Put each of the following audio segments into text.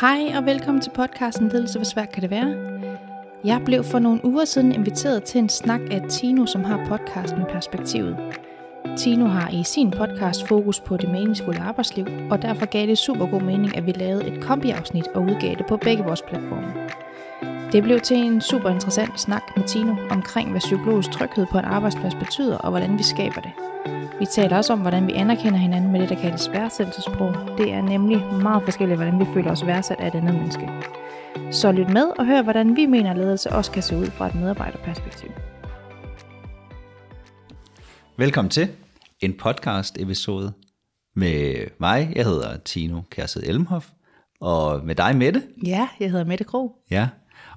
Hej og velkommen til podcasten Ledelse, hvor svært kan det være? Jeg blev for nogle uger siden inviteret til en snak af Tino, som har podcasten Perspektivet. Tino har i sin podcast fokus på det meningsfulde arbejdsliv, og derfor gav det super god mening, at vi lavede et kombiafsnit og udgav det på begge vores platforme. Det blev til en super interessant snak med Tino omkring, hvad psykologisk tryghed på en arbejdsplads betyder, og hvordan vi skaber det. Vi taler også om, hvordan vi anerkender hinanden med det, der kaldes værdsættelsesprog. Det er nemlig meget forskelligt, hvordan vi føler os værdsat af et andet menneske. Så lyt med og hør, hvordan vi mener, at ledelse også kan se ud fra et medarbejderperspektiv. Velkommen til en podcast episode med mig. Jeg hedder Tino Kærsted Elmhoff, og med dig, Mette. Ja, jeg hedder Mette Krog. Ja,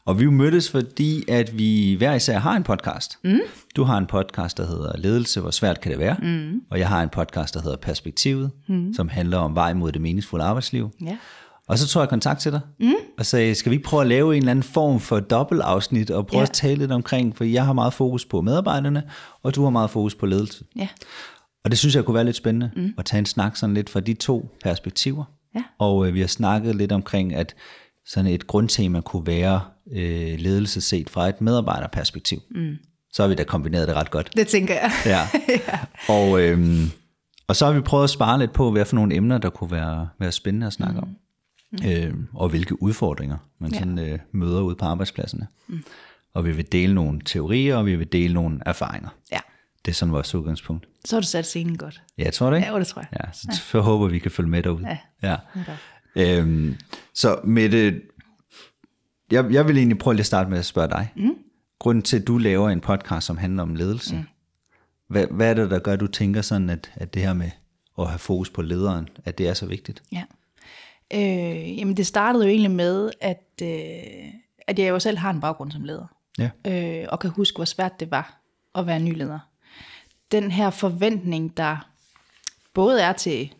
og vi mødtes, fordi at vi hver især har en podcast. Mm. Du har en podcast, der hedder Ledelse, hvor svært kan det være? Mm. Og jeg har en podcast, der hedder Perspektivet, mm. som handler om vej mod det meningsfulde arbejdsliv. Ja. Og så tog jeg kontakt til dig mm. og sagde, skal vi ikke prøve at lave en eller anden form for dobbeltafsnit og prøve ja. at tale lidt omkring, for jeg har meget fokus på medarbejderne, og du har meget fokus på ledelse. Ja. Og det synes jeg kunne være lidt spændende mm. at tage en snak sådan lidt fra de to perspektiver. Ja. Og øh, vi har snakket lidt omkring, at sådan et grundtema kunne være øh, ledelse set fra et medarbejderperspektiv. Mm. Så har vi da kombineret det ret godt. Det tænker jeg. Ja. ja. Og, øhm, og så har vi prøvet at spare lidt på, hvad for nogle emner, der kunne være, være spændende at snakke mm. om. Mm. Øh, og hvilke udfordringer man ja. sådan, øh, møder ude på arbejdspladserne. Mm. Og vi vil dele nogle teorier, og vi vil dele nogle erfaringer. Ja. Det er sådan vores udgangspunkt. Så har du sat scenen godt. Ja, tror det ikke? Ja, det tror jeg. Ja, så, ja. håber vi kan følge med derude. Ja. ja. Øhm, så med det, jeg, jeg vil egentlig prøve lige at starte med at spørge dig. Mm. Grunden til, at du laver en podcast, som handler om ledelse. Mm. Hvad, hvad er det, der gør, at du tænker sådan, at, at det her med at have fokus på lederen, at det er så vigtigt? Ja. Øh, jamen det startede jo egentlig med, at, øh, at jeg jo selv har en baggrund som leder. Ja. Øh, og kan huske, hvor svært det var at være ny leder. Den her forventning, der både er til,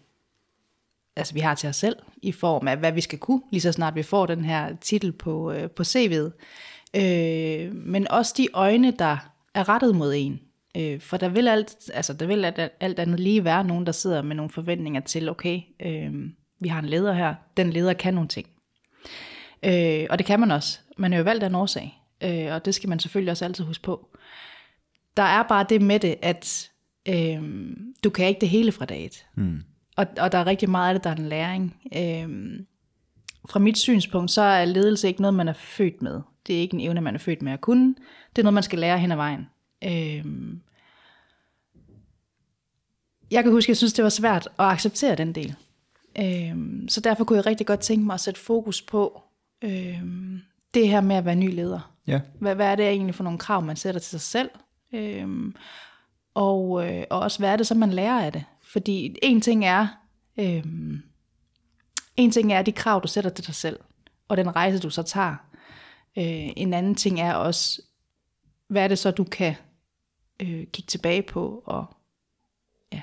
altså vi har til os selv, i form af, hvad vi skal kunne, lige så snart vi får den her titel på, øh, på CV'et. Øh, men også de øjne, der er rettet mod en. Øh, for der vil, alt, altså der vil alt, alt andet lige være nogen, der sidder med nogle forventninger til, okay, øh, vi har en leder her, den leder kan nogle ting. Øh, og det kan man også. Man er jo valgt af en årsag, øh, og det skal man selvfølgelig også altid huske på. Der er bare det med det, at øh, du kan ikke det hele fra dag et. Mm. Og, og der er rigtig meget af det, der er en læring. Øh, fra mit synspunkt, så er ledelse ikke noget, man er født med. Det er ikke en evne, man er født med at kunne. Det er noget, man skal lære hen ad vejen. Øh, jeg kan huske, at jeg synes, det var svært at acceptere den del. Øhm, så derfor kunne jeg rigtig godt tænke mig at sætte fokus på øhm, det her med at være ny leder. Ja. Hvad, hvad er det egentlig for nogle krav, man sætter til sig selv? Øhm, og, øh, og også hvad er det så, man lærer af det? Fordi en ting er, øhm, en ting er de krav, du sætter til dig selv, og den rejse, du så tager. Øh, en anden ting er også, hvad er det så, du kan øh, kigge tilbage på og, ja,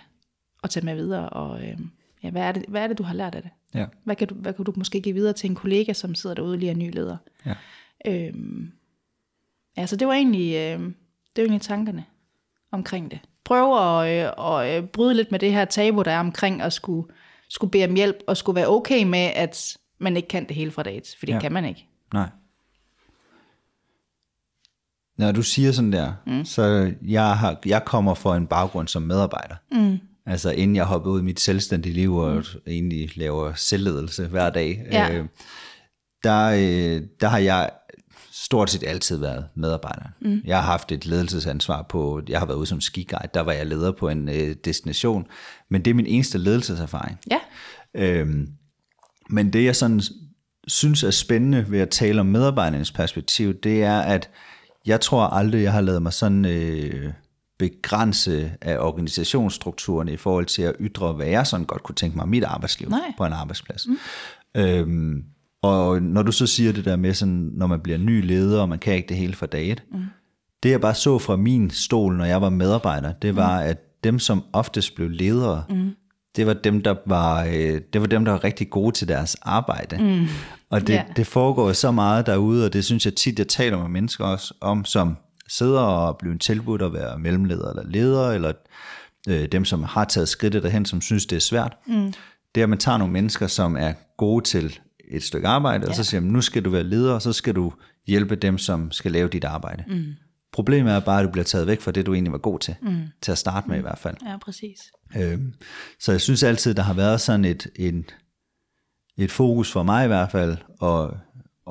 og tage med videre og... Øh, ja, hvad, er det, hvad er det, du har lært af det? Ja. Hvad, kan du, hvad kan du måske give videre til en kollega, som sidder derude lige er ny leder? Ja. Øhm, ja, så det var egentlig, øh, det var egentlig tankerne omkring det. Prøve at, øh, at øh, bryde lidt med det her tabu, der er omkring at skulle, skulle bede om hjælp, og skulle være okay med, at man ikke kan det hele fra dag for det ja. kan man ikke. Nej. Når du siger sådan der, mm. så jeg, har, jeg kommer fra en baggrund som medarbejder. Mm. Altså inden jeg hoppede ud i mit selvstændige liv og mm. egentlig laver selvledelse hver dag, Ja. øh, der, øh, der har jeg stort set altid været medarbejder. Mm. Jeg har haft et ledelsesansvar på, jeg har været ude som skiguide, der var jeg leder på en øh, destination, men det er min eneste ledelseserfaring. Ja. Øhm, men det jeg sådan synes er spændende ved at tale om medarbejdernes perspektiv, det er, at jeg tror aldrig, jeg har lavet mig sådan øh, begrænse af organisationsstrukturen i forhold til at ytre, hvad jeg sådan godt kunne tænke mig om mit arbejdsliv Nej. på en arbejdsplads. Mm. Øhm, og når du så siger det der med, sådan, når man bliver ny leder, og man kan ikke det hele fra dag et, mm. det jeg bare så fra min stol, når jeg var medarbejder, det var, mm. at dem, som oftest blev ledere, mm. det var dem, der var, øh, det var dem, der var rigtig gode til deres arbejde. Mm. Og det, Ja. det foregår så meget derude, og det synes jeg tit, jeg taler med mennesker også om, som sidder og bliver tilbudt at være mellemleder eller leder, eller øh, dem, som har taget skridtet derhen, som synes, det er svært. Mm. Det er, at man tager nogle mennesker, som er gode til et stykke arbejde, ja. og så siger man, nu skal du være leder, og så skal du hjælpe dem, som skal lave dit arbejde. Mm. Problemet er bare, at du bliver taget væk fra det, du egentlig var god til, mm. til at starte med i hvert fald. Ja, præcis. Øhm, så jeg synes altid, der har været sådan et, en, et fokus for mig i hvert fald, at,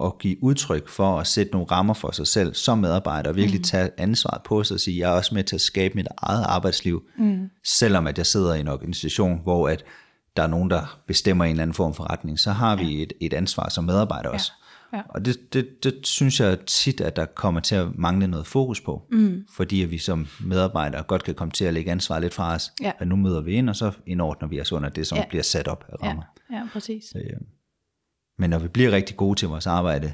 at give udtryk for at sætte nogle rammer for sig selv som medarbejder, og virkelig mm. tage ansvaret på sig og sige, jeg er også med til at skabe mit eget arbejdsliv, mm. selvom at jeg sidder i en organisation, hvor at der er nogen, der bestemmer en eller anden form for retning, så har vi ja. et, et ansvar som medarbejder også. Ja. Ja. Og det, det, det synes jeg tit, at der kommer til at mangle noget fokus på, mm. fordi at vi som medarbejdere godt kan komme til at lægge ansvar lidt fra os, ja. at nu møder vi ind, og så indordner vi os under det, som ja. bliver sat op af rammer. Ja, ja præcis. Øh, men når vi bliver rigtig gode til vores arbejde,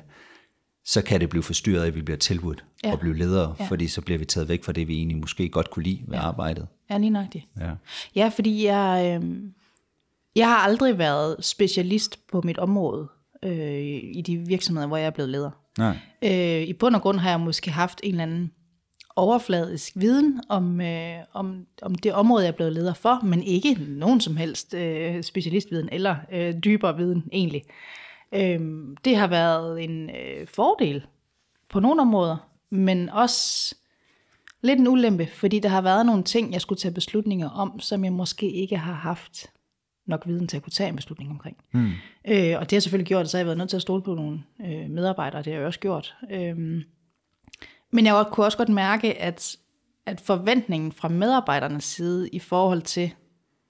så kan det blive forstyrret, at vi bliver tilbudt ja. og blive ledere, ja. fordi så bliver vi taget væk fra det, vi egentlig måske godt kunne lide ved ja. arbejdet. Ja, lige nok det. Ja. ja, fordi jeg, øh, jeg har aldrig været specialist på mit område øh, i de virksomheder, hvor jeg er blevet leder. Nej. Øh, I bund og grund har jeg måske haft en eller anden overfladisk viden om, øh, om, om det område, jeg er blevet leder for, men ikke nogen som helst øh, specialistviden eller øh, dybere viden egentlig. Øh, det har været en øh, fordel på nogle områder, men også lidt en ulempe, fordi der har været nogle ting, jeg skulle tage beslutninger om, som jeg måske ikke har haft nok viden til at kunne tage en beslutning omkring. Mm. Øh, og det har selvfølgelig gjort, så jeg har været nødt til at stole på nogle øh, medarbejdere, det har jeg også gjort. Øh, men jeg kunne også godt mærke, at, at forventningen fra medarbejdernes side i forhold til,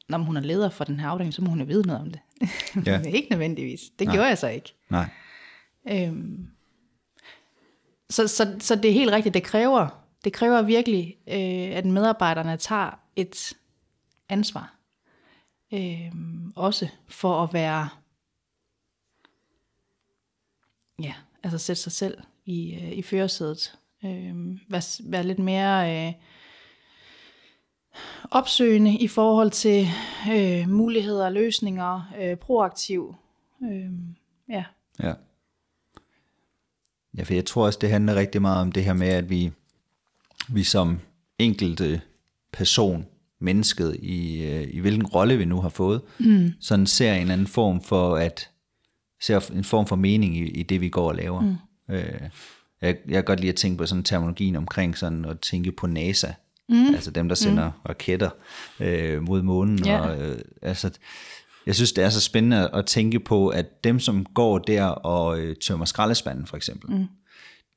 når hun er leder for den her afdeling, så må hun jo vide noget om det. Ja. ikke nødvendigvis. Det Nej. gjorde jeg så ikke. Nej. Øhm, så, så, så det er helt rigtigt, det kræver, det kræver virkelig, øh, at medarbejderne tager et ansvar. Øh, også for at være, ja, altså sætte sig selv i, øh, i førersædet. Øh, være, være lidt mere øh, opsøgende i forhold til øh, muligheder og løsninger, øh, proaktiv. Øh, ja. Ja. Ja, for jeg tror også, det handler rigtig meget om det her med, at vi, vi som enkelte person mennesket i, øh, i hvilken rolle vi nu har fået, mm. sådan ser en anden form for at ser en form for mening i, i det vi går og laver. Mm. Øh, jeg, jeg kan godt lide at tænke på sådan terminologien omkring sådan at tænke på NASA, mm. altså dem der sender mm. raketter øh, mod månen yeah. og øh, altså jeg synes det er så spændende at tænke på at dem som går der og øh, tømmer skraldespanden for eksempel, mm.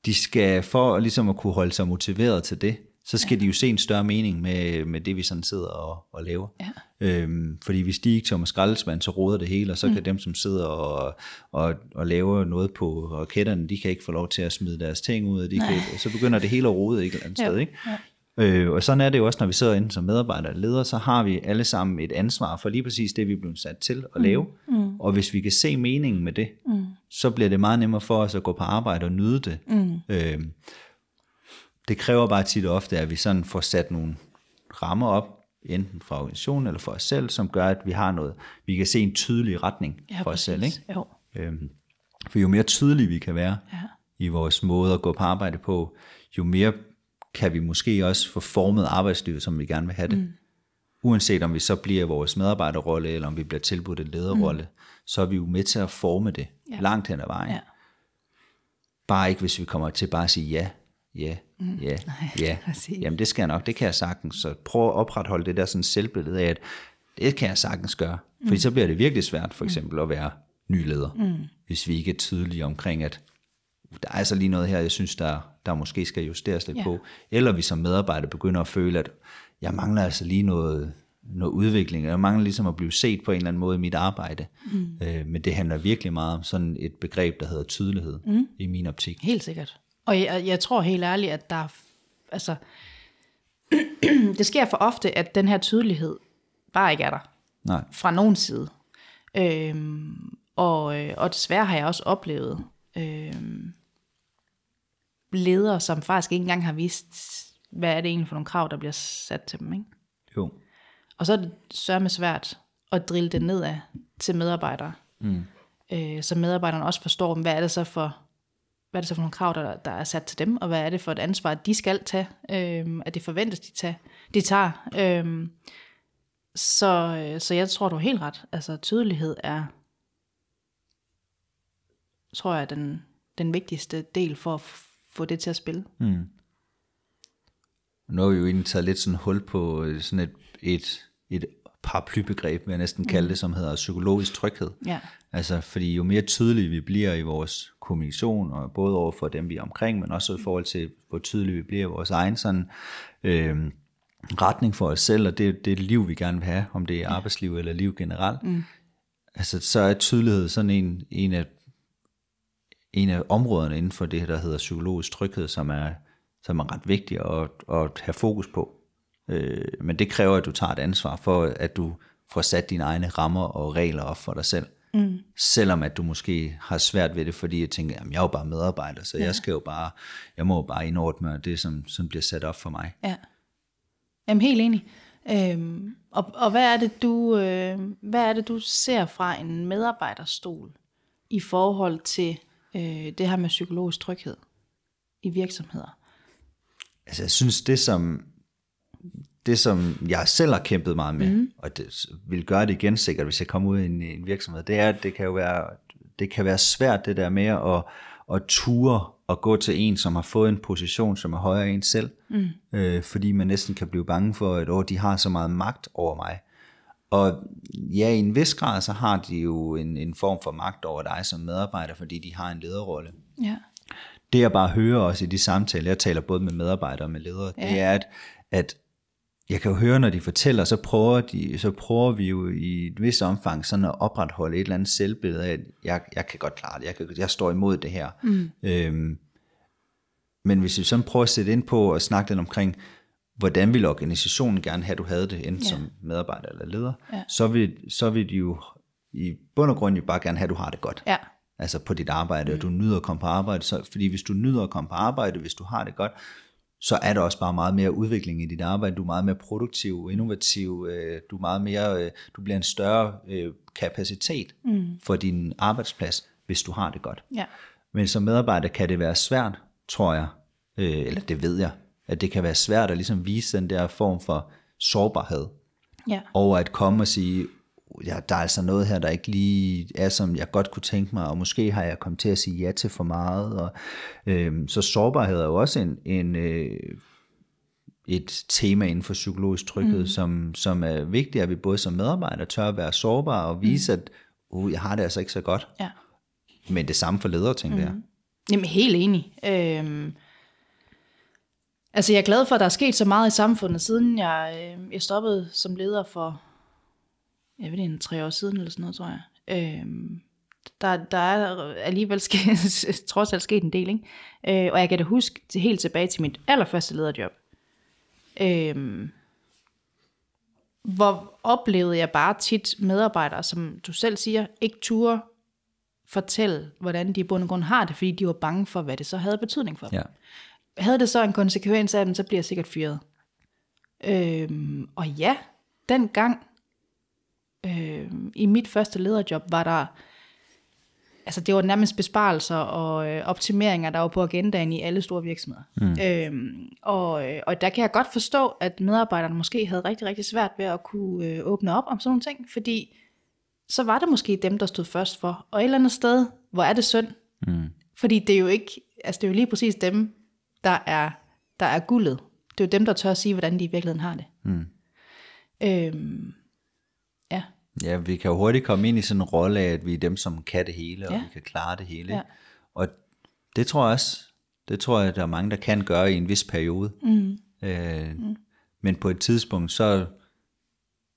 de skal for ligesom at kunne holde sig motiveret til det, så skal ja. de jo se en større mening med, med det, vi sådan sidder og, og laver. Ja. Øhm, fordi hvis de ikke tømmer skraldespand, så råder det hele, og så mm. kan dem, som sidder og, og, og laver noget på raketterne, de kan ikke få lov til at smide deres ting ud, de kan, så begynder det hele at rode et eller andet sted. Ikke? Ja. Øh, og sådan er det jo også, når vi sidder inde som medarbejdere og ledere, så har vi alle sammen et ansvar for lige præcis det, vi er blevet sat til at mm. lave. Mm. Og hvis vi kan se meningen med det, mm. så bliver det meget nemmere for os at gå på arbejde og nyde det. Mm. Øh, det kræver bare tit og ofte, at vi sådan får sat nogle rammer op, enten fra organisationen eller for os selv, som gør, at vi har noget, vi kan se en tydelig retning ja, for præcis. os selv. Ikke? Jo. Øhm, for jo mere tydelige vi kan være ja. i vores måde at gå på arbejde på, jo mere kan vi måske også få formet arbejdslivet, som vi gerne vil have det. Mm. Uanset om vi så bliver vores medarbejderrolle, eller om vi bliver tilbudt en lederrolle, mm. så er vi jo med til at forme det ja. langt hen ad vejen. Ja. Bare ikke, hvis vi kommer til bare at sige ja ja, mm. ja, ja. Jamen det skal jeg nok, det kan jeg sagtens. Så prøv at opretholde det der sådan selvbillede af, at det kan jeg sagtens gøre. Fordi mm. så bliver det virkelig svært for eksempel at være ny leder, mm. hvis vi ikke er tydelige omkring, at der er altså lige noget her, jeg synes, der, der måske skal justeres lidt ja. på. Eller vi som medarbejder begynder at føle, at jeg mangler altså lige noget, noget udvikling. Jeg mangler ligesom at blive set på en eller anden måde i mit arbejde. Mm. Øh, men det handler virkelig meget om sådan et begreb, der hedder tydelighed mm. i min optik. Helt sikkert. Og jeg, jeg tror helt ærligt, at der altså, det sker for ofte, at den her tydelighed bare ikke er der. Nej. Fra nogen side. Øhm, og, øh, og desværre har jeg også oplevet øhm, ledere, som faktisk ikke engang har vist, hvad er det egentlig for nogle krav, der bliver sat til dem. Ikke? Jo. Og så er det sørme svært at drille det nedad til medarbejdere. Mm. Øh, så medarbejderne også forstår, hvad er det så for hvad er det så for nogle krav, der, der er sat til dem, og hvad er det for et ansvar, de skal tage, øhm, at det forventes, de, tager, de tager. Øhm, så, øh, så jeg tror, du har helt ret. Altså tydelighed er tror jeg, den, den vigtigste del for at f- få det til at spille. Mm. Nu har vi jo egentlig taget lidt sådan hul på øh, sådan et, et, et paraplybegreb, vil jeg næsten kalde det, som hedder psykologisk tryghed. Ja. Altså, fordi jo mere tydelige vi bliver i vores kommunikation, og både over for dem, vi er omkring, men også i forhold til, hvor tydelige vi bliver i vores egen sådan, øh, retning for os selv, og det, det liv, vi gerne vil have, om det er arbejdsliv eller liv generelt, mm. altså, så er tydelighed sådan en, en, af, en af områderne inden for det, der hedder psykologisk tryghed, som er, som er ret vigtigt at, at have fokus på. Øh, men det kræver, at du tager et ansvar for, at du får sat dine egne rammer og regler op for dig selv. Mm. Selvom at du måske har svært ved det, fordi jeg tænker, jamen jeg er jo bare medarbejder, så ja. jeg skal jo bare, jeg må jo bare indordne det, som, som bliver sat op for mig. Ja. Jamen helt enig. Øhm, og, og hvad er det du øh, hvad er det du ser fra en medarbejderstol i forhold til øh, det her med psykologisk tryghed i virksomheder? Altså jeg synes, det som, det som jeg selv har kæmpet meget med, mm. og det vil gøre det igen sikkert, hvis jeg kommer ud i en, en virksomhed, det er, at det kan jo være, det kan være svært det der med at, at ture og gå til en, som har fået en position, som er højere end en selv, mm. øh, fordi man næsten kan blive bange for, at åh, de har så meget magt over mig. Og ja, i en vis grad, så har de jo en, en form for magt over dig som medarbejder, fordi de har en lederrolle. Ja. Det jeg bare hører også i de samtaler, jeg taler både med medarbejdere og med ledere, ja. det er, at, at jeg kan jo høre, når de fortæller, så prøver, de, så prøver vi jo i et vis omfang sådan at opretholde et eller andet selvbillede af, at jeg, jeg kan godt klare det, jeg, kan, jeg står imod det her. Mm. Øhm, men hvis vi sådan prøver at sætte ind på og snakke lidt omkring, hvordan vil organisationen gerne have, at du havde det, enten ja. som medarbejder eller leder, ja. så, vil, så vil de jo i bund og grund jo bare gerne have, at du har det godt. Ja. Altså på dit arbejde, mm. og du nyder at komme på arbejde. Så, fordi hvis du nyder at komme på arbejde, hvis du har det godt, så er der også bare meget mere udvikling i dit arbejde. Du er meget mere produktiv, innovativ, øh, du er meget mere, øh, du bliver en større øh, kapacitet mm. for din arbejdsplads, hvis du har det godt. Ja. Men som medarbejder kan det være svært, tror jeg, eller det ved jeg, at det kan være svært at ligesom vise den der form for sårbarhed. Ja. Over at komme og sige, ja, der er altså noget her, der ikke lige er, som jeg godt kunne tænke mig, og måske har jeg kommet til at sige ja til for meget. Og, øh, så sårbarhed er jo også en, en, øh, et tema inden for psykologisk tryghed, mm. som, som er vigtigt, at vi både som medarbejdere tør at være sårbare og vise, mm. at uh, jeg har det altså ikke så godt. Ja. Men det samme for ledere, tænker mm. jeg. Jamen helt enig. Øhm, altså jeg er glad for, at der er sket så meget i samfundet, siden jeg, øh, jeg stoppede som leder for, jeg ved ikke, tre år siden eller sådan noget, tror jeg. Øhm, der, der er alligevel sket, trods alt sket en del, ikke? Øh, og jeg kan da huske til, helt tilbage til mit allerførste lederjob. Øhm, hvor oplevede jeg bare tit medarbejdere, som du selv siger, ikke turde fortælle, hvordan de i bund og grund har det, fordi de var bange for, hvad det så havde betydning for dem. Ja. Havde det så en konsekvens af dem, så bliver jeg sikkert fyret. Øhm, og ja, dengang øhm, i mit første lederjob var der, altså det var nærmest besparelser og øh, optimeringer, der var på agendaen i alle store virksomheder. Mm. Øhm, og, øh, og der kan jeg godt forstå, at medarbejderne måske havde rigtig, rigtig svært ved at kunne øh, åbne op om sådan nogle ting, fordi så var det måske dem, der stod først for. Og et eller andet sted, hvor er det synd. Mm. Fordi det er jo ikke, altså det er jo lige præcis dem, der er, der er guldet. Det er jo dem, der tør at sige, hvordan de i virkeligheden har det. Mm. Øhm, ja. Vi kan jo hurtigt komme ind i sådan en rolle af, at vi er dem, som kan det hele, og Ja. vi kan klare det hele. Ja. Og det tror jeg også, det tror jeg, der er mange, der kan gøre i en vis periode. Mm. Øh, mm. Men på et tidspunkt, så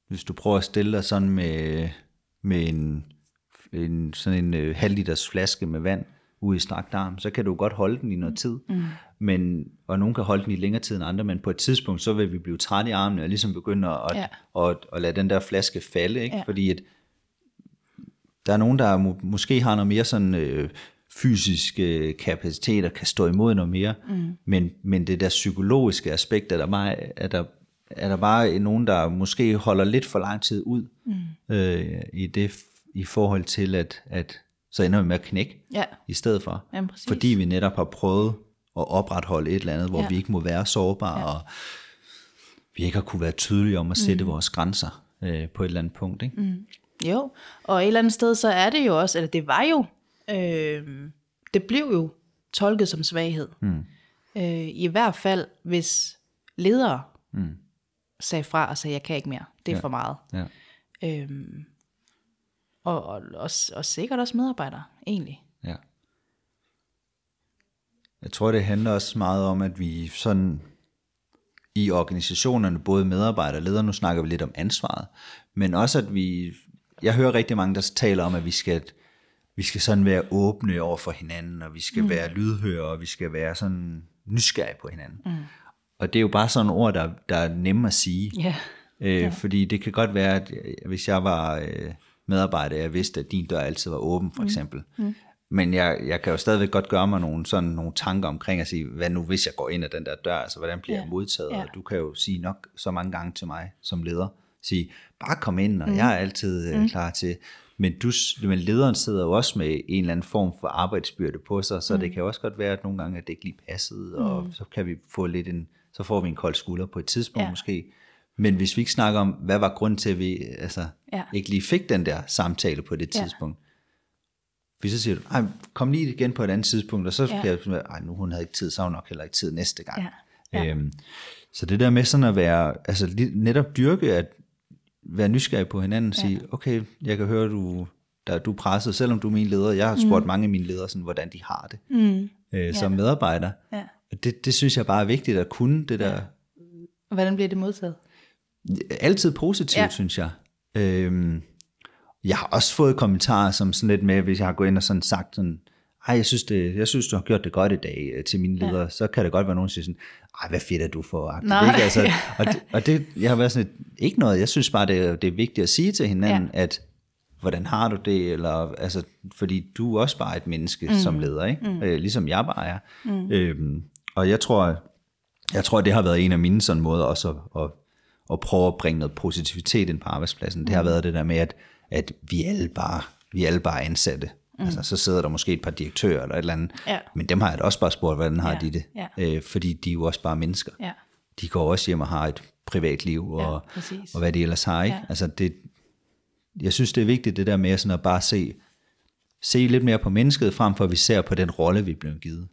hvis du prøver at stille dig sådan med, med en, en, sådan en øh, halv liters flaske med vand ude i strakt arm, så kan du godt holde den i noget tid. Mm. Men, og nogen kan holde den i længere tid end andre, men på et tidspunkt, så vil vi blive trætte i armene og ligesom begynde at, Ja. at, at, at lade den der flaske falde. Ikke? Ja. Fordi at, der er nogen, der må, måske har noget mere sådan øh, fysisk øh, kapacitet og kan stå imod noget mere, mm. men, men det der psykologiske aspekt, er der bare, er der, er der bare nogen, der måske holder lidt for lang tid ud mm. øh, i det i forhold til, at, at så ender vi med at knække Ja. i stedet for. Jamen, præcis. fordi vi netop har prøvet at opretholde et eller andet, hvor Ja. ja. vi ikke må være sårbare, ja. og vi ikke har kunne være tydelige om at sætte mm. vores grænser øh, på et eller andet punkt. Ikke? Mm. Jo, og et eller andet sted, så er det jo også, eller det var jo Øh, det blev jo tolket som svaghed. Mm. Øh, I hvert fald, hvis ledere mm. sagde fra og sagde, jeg kan ikke mere, det er ja. for meget. Ja. Øhm, og, og, og, og sikkert også medarbejdere, egentlig. Ja. Jeg tror, det handler også meget om, at vi sådan i organisationerne, både medarbejdere og ledere, nu snakker vi lidt om ansvaret, men også at vi, jeg hører rigtig mange, der taler om, at vi skal, vi skal sådan være åbne over for hinanden, og vi skal mm. være lydhøre, og vi skal være sådan nysgerrige på hinanden. Mm. Og det er jo bare sådan ord, der, der er nemme at sige. Yeah. Øh, ja. Fordi det kan godt være, at hvis jeg var øh, medarbejder, jeg vidste, at din dør altid var åben, for mm. eksempel. Mm. Men jeg, jeg kan jo stadigvæk godt gøre mig nogle, sådan nogle tanker omkring at sige, hvad nu hvis jeg går ind ad den der dør, altså hvordan bliver yeah. jeg modtaget? Yeah. Og du kan jo sige nok så mange gange til mig som leder, sige, bare kom ind, og mm. jeg er altid øh, mm. klar til. Men, du, men lederen sidder jo også med en eller anden form for arbejdsbyrde på sig, så mm. det kan jo også godt være, at nogle gange, at det ikke lige passede, og mm. så kan vi få lidt en, så får vi en kold skulder på et tidspunkt ja. måske. Men hvis vi ikke snakker om, hvad var grunden til, at vi altså, ja. ikke lige fik den der samtale på det tidspunkt, ja. hvis så siger du, kom lige igen på et andet tidspunkt, og så ja. kan jeg sige, nu hun havde ikke tid, så hun nok heller ikke tid næste gang. Ja. Ja. Øhm, så det der med sådan at være, altså netop dyrke, at være nysgerrig på hinanden, og sige, ja. okay, jeg kan høre, du, der, du er presset, selvom du er min leder. Jeg har spurgt mm. mange af mine ledere, sådan, hvordan de har det mm. øh, som ja. medarbejder. Ja. Det, det synes jeg bare er vigtigt at kunne, det der. Ja. Og hvordan bliver det modtaget? Altid positivt, ja. synes jeg. Øhm, jeg har også fået kommentarer som sådan lidt med, hvis jeg har gået ind og sådan sagt sådan, ej, jeg synes, det, jeg synes, du har gjort det godt i dag øh, til mine ledere, ja. så kan det godt være nogen, der siger sådan, ej, hvad fedt er du for? Nej, ikke? Altså, ja. og, det, og det, jeg har været sådan ikke noget, jeg synes bare, det er, det er vigtigt at sige til hinanden, ja. at hvordan har du det, eller, altså, fordi du er også bare et menneske mm. som leder, ikke? Mm. Øh, ligesom jeg bare er. Mm. Øhm, og jeg tror, jeg tror, det har været en af mine sådan måder også at, at og prøve at bringe noget positivitet ind på arbejdspladsen. Mm. Det har mm. været det der med, at, at vi alle bare vi alle bare ansatte. Mm. Altså, så sidder der måske et par direktører eller et eller andet, ja. men dem har jeg da også bare spurgt, hvordan har ja. de det? Ja. Øh, fordi de er jo også bare mennesker. Ja. De går også hjem og har et privatliv, og, ja, og hvad de ellers har. Ikke? Ja. Altså, det, jeg synes, det er vigtigt det der med sådan at bare se, se lidt mere på mennesket, frem for at vi ser på den rolle, vi er blevet givet.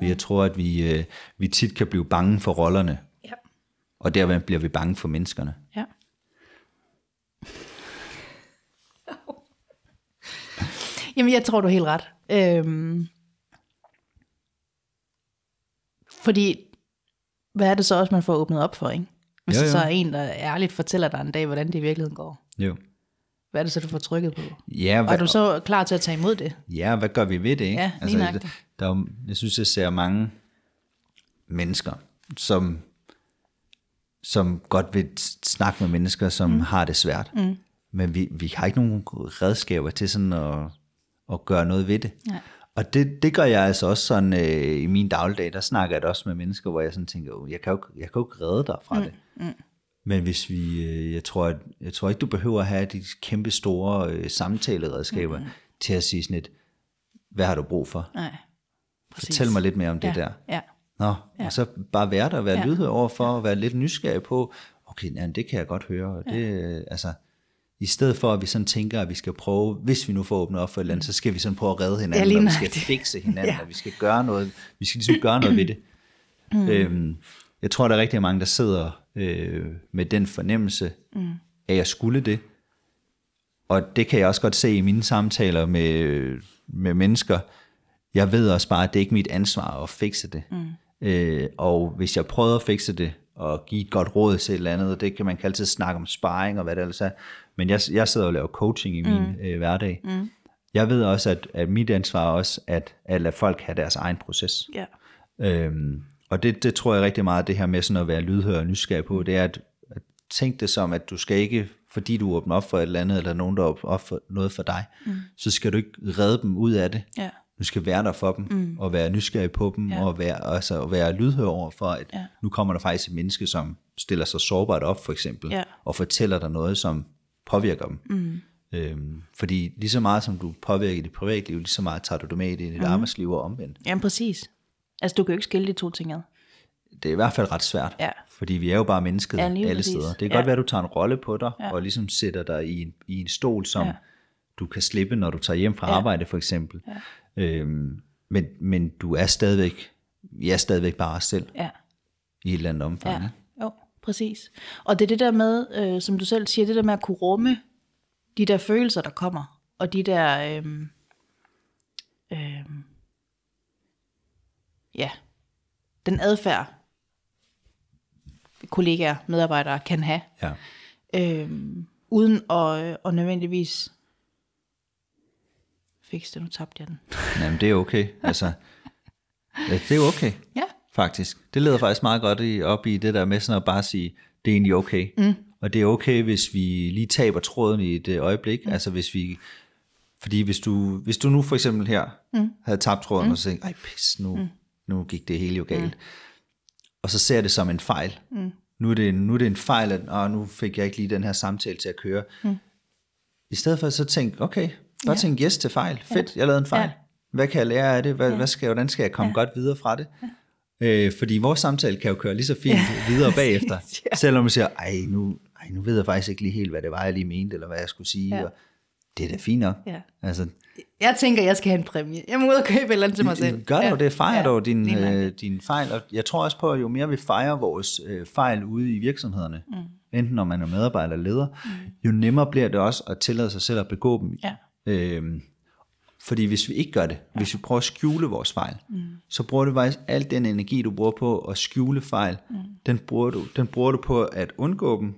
Mm. Jeg tror, at vi, øh, vi tit kan blive bange for rollerne, og derved bliver vi bange for menneskerne. Ja. Jamen, jeg tror, du er helt ret. Øhm, fordi, hvad er det så også, man får åbnet op for, ikke? Hvis jo, jo. så er en, der ærligt fortæller dig en dag, hvordan det i virkeligheden går. Jo. Hvad er det så, du får trykket på? Ja, hvad, og er du så klar til at tage imod det? Ja, hvad gør vi ved det? Ikke? Ja, altså, der, der, jeg synes, jeg ser mange mennesker, som som godt vil snakke med mennesker, som mm. har det svært. Mm. Men vi, vi har ikke nogen redskaber til sådan at, at gøre noget ved det. Nej. Og det, det gør jeg altså også sådan øh, i min dagligdag, der snakker jeg også med mennesker, hvor jeg sådan tænker, oh, jeg, kan jo, jeg kan jo ikke redde dig fra mm. det. Mm. Men hvis vi, øh, jeg, tror, at, jeg tror ikke, du behøver at have de kæmpe store øh, samtaleredskaber mm. til at sige sådan et, hvad har du brug for? Nej. Præcis. Fortæl mig lidt mere om det ja. der. Ja. Nå, ja. og så bare være der og være ja. lydhør over for, og være lidt nysgerrig på, okay, ja, det kan jeg godt høre. Og det, ja. altså, I stedet for, at vi sådan tænker, at vi skal prøve, hvis vi nu får åbnet op for et eller andet, så skal vi sådan prøve at redde hinanden, og vi skal fikse hinanden, ja. og vi skal gøre noget, vi skal ligesom gøre noget ved det. Mm. Øhm, jeg tror, der er rigtig mange, der sidder øh, med den fornemmelse mm. af at skulle det. Og det kan jeg også godt se i mine samtaler med, med mennesker. Jeg ved også bare, at det er ikke mit ansvar at fikse det. Mm. Øh, og hvis jeg prøver at fikse det, og give et godt råd til et eller andet, og det kan man kan altid snakke om sparring og hvad det ellers er, men jeg, jeg sidder og laver coaching i min mm. øh, hverdag. Mm. Jeg ved også, at, at mit ansvar er også, at, at lade folk have deres egen proces. Yeah. Øhm, og det, det tror jeg rigtig meget, det her med sådan at være lydhør og nysgerrig på, det er at, at tænke det som, at du skal ikke, fordi du åbner op for et eller andet, eller nogen, der åbner op for noget for dig, mm. så skal du ikke redde dem ud af det. Yeah du skal være der for dem, mm. og være nysgerrig på dem, ja. og være, altså, være lydhør over for, at ja. nu kommer der faktisk et menneske, som stiller sig sårbart op, for eksempel, ja. og fortæller dig noget, som påvirker dem. Mm. Øhm, fordi lige så meget som du påvirker i dit privatliv, lige så meget tager du det med i dit mm. arbejdsliv og omvendt. Jamen præcis. Altså du kan jo ikke skille de to ting ad. Det er i hvert fald ret svært, ja. fordi vi er jo bare mennesket ja, alle præcis. steder. Det kan ja. godt være, at du tager en rolle på dig, ja. og ligesom sætter dig i en, i en stol, som... Ja du kan slippe, når du tager hjem fra ja. arbejde for eksempel. Ja. Øhm, men, men du er stadigvæk, jeg er stadigvæk bare os selv Ja. i et eller andet omfang. Ja, Ja. jo, præcis. Og det er det der med, øh, som du selv siger, det der med at kunne rumme de der følelser, der kommer, og de der, øh, øh, ja, den adfærd, kollegaer, medarbejdere kan have, Ja. øh, uden at, øh, at nødvendigvis fikse det, nu tabte jeg den. Jamen, det er okay. Altså, det er okay, Ja, faktisk. Det leder faktisk meget godt i, op i det der med sådan at bare sige, det er egentlig okay. Mm. Og det er okay, hvis vi lige taber tråden i et øh, øjeblik. Mm. Altså hvis vi... Fordi hvis du, hvis du nu for eksempel her mm. havde tabt tråden, mm. og så tænkte, ej pis, nu, mm. nu gik det hele jo galt. Mm. Og så ser det som en fejl. Mm. Nu, er det, nu er det en fejl, at åh, nu fik jeg ikke lige den her samtale til at køre. Mm. I stedet for så tænk, okay, bare ja. tænk yes til fejl. Fedt, jeg lavede en fejl. Ja. Hvad kan jeg lære af det? Hvad, ja. hvad skal, hvordan skal jeg komme ja. godt videre fra det? Ja. Øh, fordi vores samtale kan jo køre lige så fint ja. videre bagefter. Ja. Selvom man siger, ej nu, ej, nu ved jeg faktisk ikke lige helt, hvad det var, jeg lige mente, eller hvad jeg skulle sige. Ja. Og det er da fint nok. Ja. Altså, jeg tænker, jeg skal have en præmie. Jeg må ud og købe et eller andet til mig selv. Gør dog det, fejre Ja, ja, dog din, øh, din fejl. Og jeg tror også på, at jo mere vi fejrer vores øh, fejl ude i virksomhederne, mm. enten når man er medarbejder eller leder, mm. jo nemmere bliver det også at tillade sig selv at begå dem. Ja. Øhm, fordi hvis vi ikke gør det, ja. hvis vi prøver at skjule vores fejl, mm. så bruger du faktisk al den energi, du bruger på at skjule fejl, mm. den, bruger du, den bruger du på at undgå dem,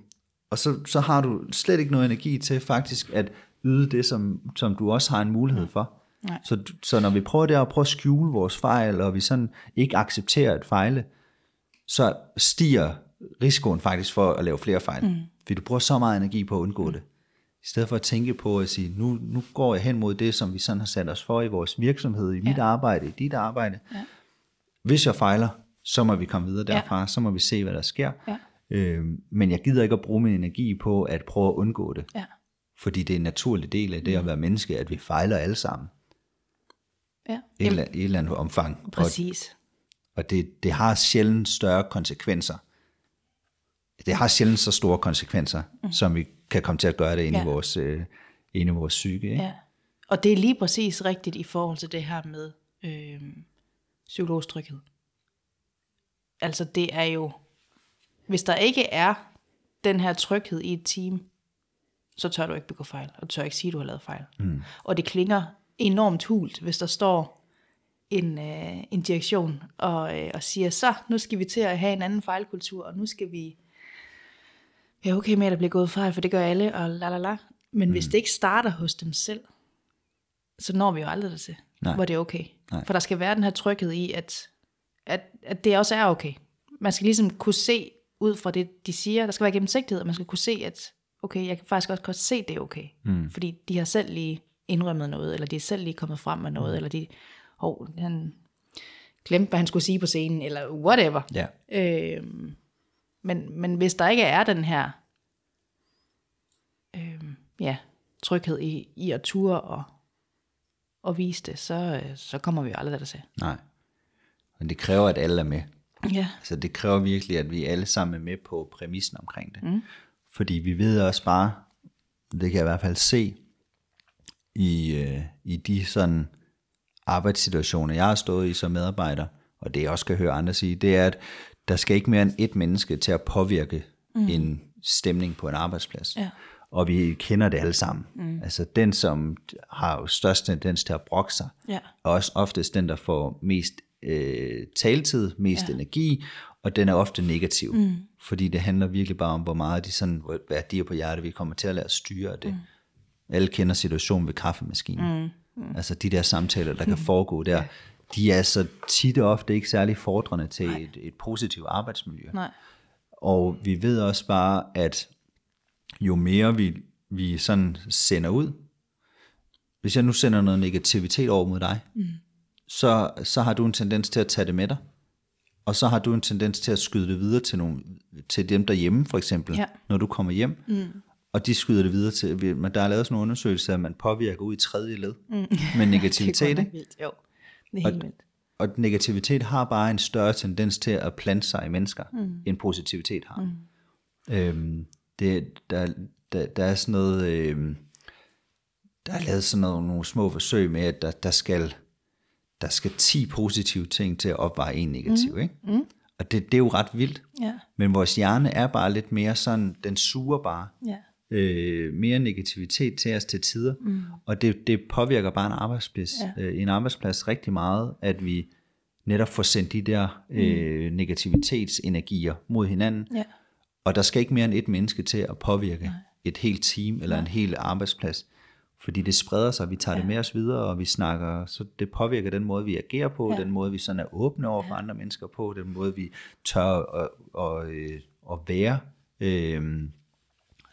og så, så har du slet ikke noget energi til faktisk at yde det, som, som du også har en mulighed for. Nej. Så, så når vi prøver der at prøve at skjule vores fejl, og vi sådan ikke accepterer at fejle, så stiger risikoen faktisk for at lave flere fejl. Mm. Fordi du bruger så meget energi på at undgå mm. det. I stedet for at tænke på at sige, nu, nu går jeg hen mod det, som vi sådan har sat os for i vores virksomhed, i mit arbejde, i dit arbejde. Ja. Hvis jeg fejler, så må vi komme videre derfra, ja. så må vi se, hvad der sker. Ja. Øhm, men jeg gider ikke at bruge min energi på at prøve at undgå det. Ja. Fordi det er en naturlig del af det at være menneske, at vi fejler alle sammen. Ja. I et, eller, et eller andet omfang. Og, præcis. og det, det har sjældent større konsekvenser. Det har sjældent så store konsekvenser, mm. som vi kan komme til at gøre det inde, ja. Ja. i, vores, øh, inde i vores psyke. Ikke? Ja. Og det er lige præcis rigtigt i forhold til det her med øh, psykologisk tryghed. Altså det er jo, hvis der ikke er den her tryghed i et team, så tør du ikke begå fejl, og tør ikke sige, at du har lavet fejl. Mm. Og det klinger enormt hult, hvis der står en, øh, en direktion og, øh, og siger, så nu skal vi til at have en anden fejlkultur, og nu skal vi være okay med, at der bliver gået fejl, for det gør alle, og la la la. Men mm. hvis det ikke starter hos dem selv, så når vi jo aldrig dertil, Nej. hvor det er okay. Nej. For der skal være den her tryghed i, at, at, at det også er okay. Man skal ligesom kunne se ud fra det, de siger. Der skal være gennemsigtighed, og man skal kunne se, at okay, jeg kan faktisk også godt se, det er okay. Mm. Fordi de har selv lige indrømmet noget, eller de er selv lige kommet frem med noget, mm. eller de, hov, han glemte, hvad han skulle sige på scenen, eller whatever. Ja. Øhm, men, men hvis der ikke er den her øhm, ja, tryghed i, i at ture og, og vise det, så, øh, så kommer vi jo aldrig der til. Nej. Men det kræver, at alle er med. Ja, Altså det kræver virkelig, at vi alle sammen er med på præmissen omkring det. Mm. Fordi vi ved også bare, det kan jeg i hvert fald se, i, øh, i de sådan arbejdssituationer, jeg har stået i som medarbejder, og det jeg også kan høre andre sige, det er, at der skal ikke mere end et menneske til at påvirke mm. en stemning på en arbejdsplads. Ja. Og vi kender det alle sammen. Mm. Altså den, som har jo størst tendens til at brokke sig, Ja. er også oftest den, der får mest øh, taletid, mest ja. energi, og den er ofte negativ. Mm. Fordi det handler virkelig bare om, hvor meget de sådan, hvor- hvad de er på hjertet, vi kommer til at lade os styre det. Mm. Alle kender situationen ved kaffemaskinen. Mm. Mm. Altså de der samtaler, der kan foregå der, de er så tit og ofte ikke særlig fordrende til et, et positivt arbejdsmiljø. nej. Og vi ved også bare, at jo mere vi, vi sådan sender ud, hvis jeg nu sender noget negativitet over mod dig, mm. så, så har du en tendens til at tage det med dig. Og så har du en tendens til at skyde det videre til, nogle, til dem derhjemme, for eksempel, Ja. når du kommer hjem. Mm. Og de skyder det videre til, men der er lavet sådan nogle undersøgelser, at man påvirker ud i tredje led mm. med negativitet. det er vildt, jo. Det er helt vildt. Og negativitet har bare en større tendens til at plante sig i mennesker, mm. end positivitet har. Mm. Øhm, det, der, der, der er sådan noget, øhm, der er lavet sådan noget, nogle små forsøg med, at der, der, skal, der skal 10 positive ting til at opveje en negativ. Mm. Ikke? Mm. Og det, det er jo ret vildt. Ja. Men vores hjerne er bare lidt mere sådan, den suger bare Ja. Øh, mere negativitet til os til tider. Mm. Og det, det påvirker bare en arbejdsplads, ja. øh, en arbejdsplads rigtig meget, at vi netop får sendt de der øh, negativitetsenergier mod hinanden. Ja. Og der skal ikke mere end et menneske til at påvirke Nej. et helt team eller Nej. en hel arbejdsplads. Fordi det spreder sig, vi tager ja. det med os videre, og vi snakker, så det påvirker den måde, vi agerer på, ja. den måde, vi sådan er åbne over for andre mennesker på, den måde, vi tør at, at, øh, at være øh,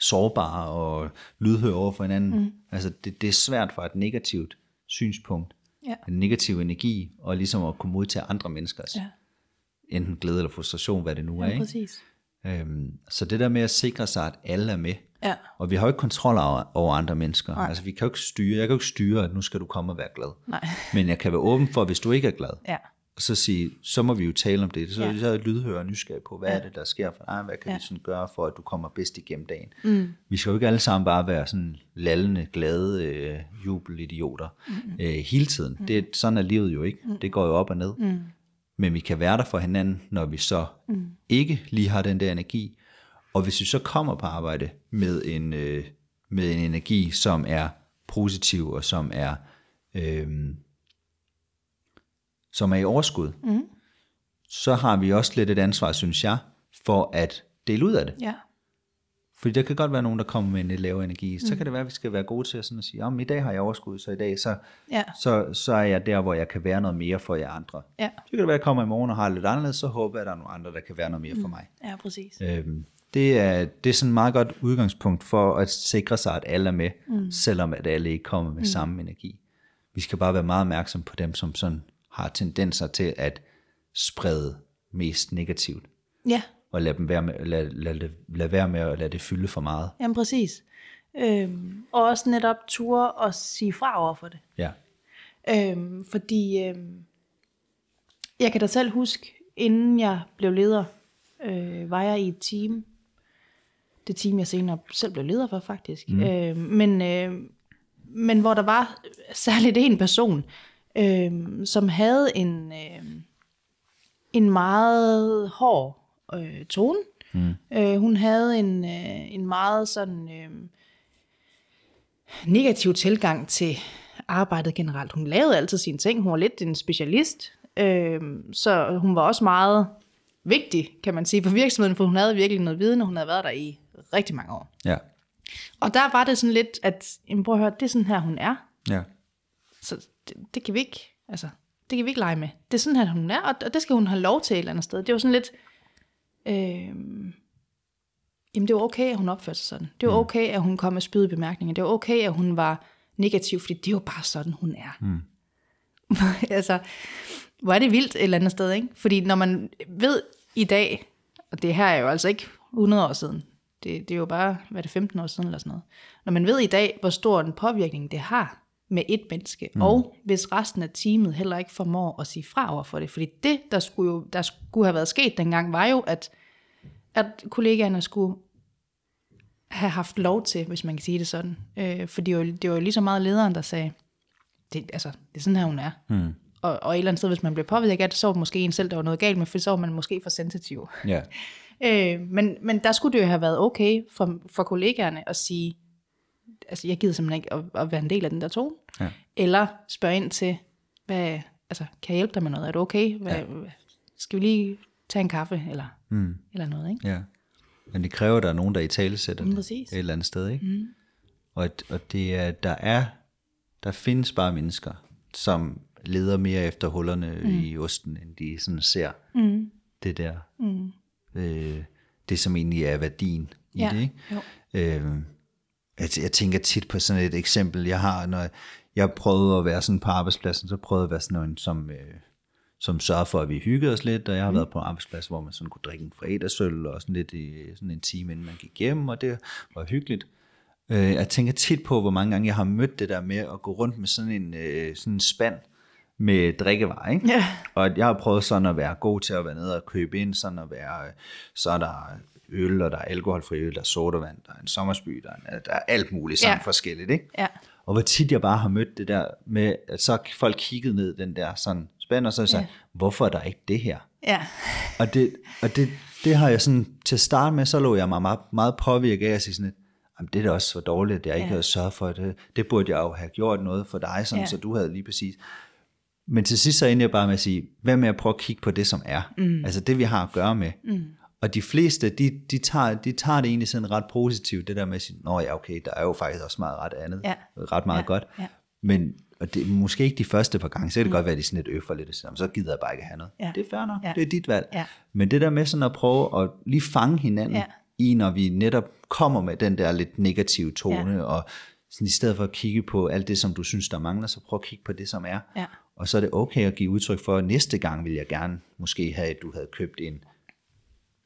sårbare og lydhøre over for hinanden. Mm. Altså det, det er svært fra et negativt synspunkt, Ja. en negativ energi, og ligesom at kunne modtage andre menneskers, Ja. enten glæde eller frustration, hvad det nu er. Ja, Ikke? præcis. Øhm, så det der med at sikre sig, at alle er med, Ja. og vi har jo ikke kontrol over, over andre mennesker. Nej. Altså vi kan jo ikke styre, jeg kan jo ikke styre, at nu skal du komme og være glad. Nej. Men jeg kan være åben for, hvis du ikke er glad, Ja. Og så sige, så må vi jo tale om det. Så, Ja. så er lydhør og nysgerrig på, hvad ja. er det, der sker for dig? Hvad kan ja. vi sådan gøre for, at du kommer bedst igennem dagen? Mm. Vi skal jo ikke alle sammen bare være sådan lallende, glade øh, jubelidioter mm. øh, hele tiden. Mm. Det, sådan er livet jo ikke. Mm. Det går jo op og ned. Mm. Men vi kan være der for hinanden, når vi så mm. ikke lige har den der energi. Og hvis vi så kommer på arbejde med en, øh, med en energi, som er positiv og som er, øh, som er i overskud, mm. så har vi også lidt et ansvar, synes jeg, for at dele ud af det. Ja. Fordi der kan godt være nogen, der kommer med en lidt lavere energi. Så kan det være, at vi skal være gode til at, sådan at sige, om i dag har jeg overskud, så i dag så, Ja. så, så er jeg der, hvor jeg kan være noget mere for jer andre. Ja. Så kan det være, at jeg kommer i morgen og har lidt anderledes, så håber jeg, at der er nogle andre, der kan være noget mere for mig. Ja, præcis. Øhm, det, er, det er sådan et meget godt udgangspunkt for at sikre sig, at alle er med, mm. selvom at alle ikke kommer med mm. samme energi. Vi skal bare være meget opmærksom på dem, som sådan har tendenser til at sprede mest negativt, Ja, og lade, dem være med, lade, lade, lade, være med at lade det fylde for meget. jamen præcis. Øhm, og også netop ture og sige fra over for det. Ja. Øhm, fordi øhm, jeg kan da selv huske, inden jeg blev leder, øh, var jeg i et team. Det team, jeg senere selv blev leder for, faktisk. Mm. Øh, men, øh, men hvor der var særligt en person, øh, som havde en, øh, en meget hård øh, tone. Mm. Øh, hun havde en, øh, en meget sådan... Øh, negativ tilgang til arbejdet generelt. Hun lavede altid sine ting. Hun var lidt en specialist. Øh, så hun var også meget vigtig, kan man sige, for virksomheden, for hun havde virkelig noget viden, og hun havde været der i rigtig mange år. Ja. Og der var det sådan lidt, at, prøv at høre, det er sådan her, hun er. Ja. Så det, det kan vi ikke, altså, det kan vi ikke lege med. Det er sådan her, hun er, og og det skal hun have lov til et eller andet sted. Det var sådan lidt, øh, jamen det var okay, at hun opførte sig sådan. Det var okay, at hun kom med spydige bemærkninger. Det var okay, at hun var negativ, fordi det var bare sådan, hun er. Mm. altså, hvor er det vildt et eller andet sted, ikke? Fordi når man ved i dag, og det her er jo altså ikke 100 år siden, det, det er jo bare, hvad er det, 15 år siden eller sådan noget. Når man ved i dag, hvor stor en påvirkning det har med et menneske, mm. og hvis resten af teamet heller ikke formår at sige fra over for det. Fordi det, der skulle, jo, der skulle have været sket dengang, var jo, at, at kollegaerne skulle have haft lov til, hvis man kan sige det sådan. Øh, for det var, jo- det var jo lige så meget lederen, der sagde, det, altså, det er sådan her, hun er. Mm. Og, og et eller andet sted, hvis man blev påvirket af det, så var det måske en selv, der var noget galt med, for så var man måske for sensitiv. Ja. Øh, men, men der skulle det jo have været okay for, for kollegaerne at sige, altså jeg gider simpelthen ikke at, at være en del af den der tone. Ja. Eller spørge ind til, hvad, altså, kan jeg hjælpe dig med noget? Er du okay? Hvad, ja. Skal vi lige tage en kaffe? Eller, mm. eller noget, ikke? Ja. Men det kræver, at der er nogen, der i tale sætter Mm, det et eller andet sted, ikke? Mm. Og, at- og det er, der er, der findes bare mennesker, som leder mere efter hullerne mm. i osten, end de sådan ser mm. det der, mm. øh, det som egentlig er værdien i Ja, det, ikke? jo. Øh, jeg, jeg tænker tit på sådan et eksempel, jeg har, når jeg prøvede at være sådan på arbejdspladsen, så prøvede jeg at være sådan en, som, øh, som sørger for, at vi hyggede os lidt, og jeg har mm. været på en arbejdsplads, hvor man sådan kunne drikke en fredagsøl, og sådan lidt i sådan en time, inden man gik hjem, og det var hyggeligt. Øh, jeg tænker tit på, hvor mange gange jeg har mødt det der med at gå rundt med sådan en, øh, sådan en spand med drikkevarer, ikke? Ja. Og at jeg har prøvet sådan at være god til at være nede og købe ind, sådan at være, øh, så er der øl, og der er alkoholfri øl, der er sodavand, der er en sommersby, der er, der er alt muligt sådan Ja. forskelligt, ikke? Ja. Og hvor tit jeg bare har mødt det der med, at så folk kiggede ned den der sådan spænd, og så sagde, ja. hvorfor er der ikke det her? Ja. Og det, og det, det har jeg sådan, til at starte med, så lå jeg mig meget, meget påvirket af at sige sådan, lidt, Jamen, det er da også for dårligt, at jeg ikke ja. havde sørget for det. Det burde jeg jo have gjort noget for dig, sådan, ja. så du havde lige præcis. Men til sidst så endte jeg bare med at sige, hvad med at prøve at kigge på det, som er? Mm. Altså det, vi har at gøre med. Mm. Og de fleste, de, de, tager, de tager det egentlig sådan ret positivt, det der med at sige, nå ja, okay, der er jo faktisk også meget ret andet, ja. ret meget ja. godt. Ja. Men og det er måske ikke de første par gange, så kan det mm. godt være, at de sådan lidt øffer lidt, siger, så gider jeg bare ikke have noget. Ja. Det er fair nok, ja. det er dit valg. Ja. Men det der med sådan at prøve at lige fange hinanden ja. i, når vi netop kommer med den der lidt negative tone, ja. og sådan, i stedet for at kigge på alt det, som du synes, der mangler, så prøv at kigge på det, som er. Ja. Og så er det okay at give udtryk for, at næste gang vil jeg gerne måske have, at du havde købt en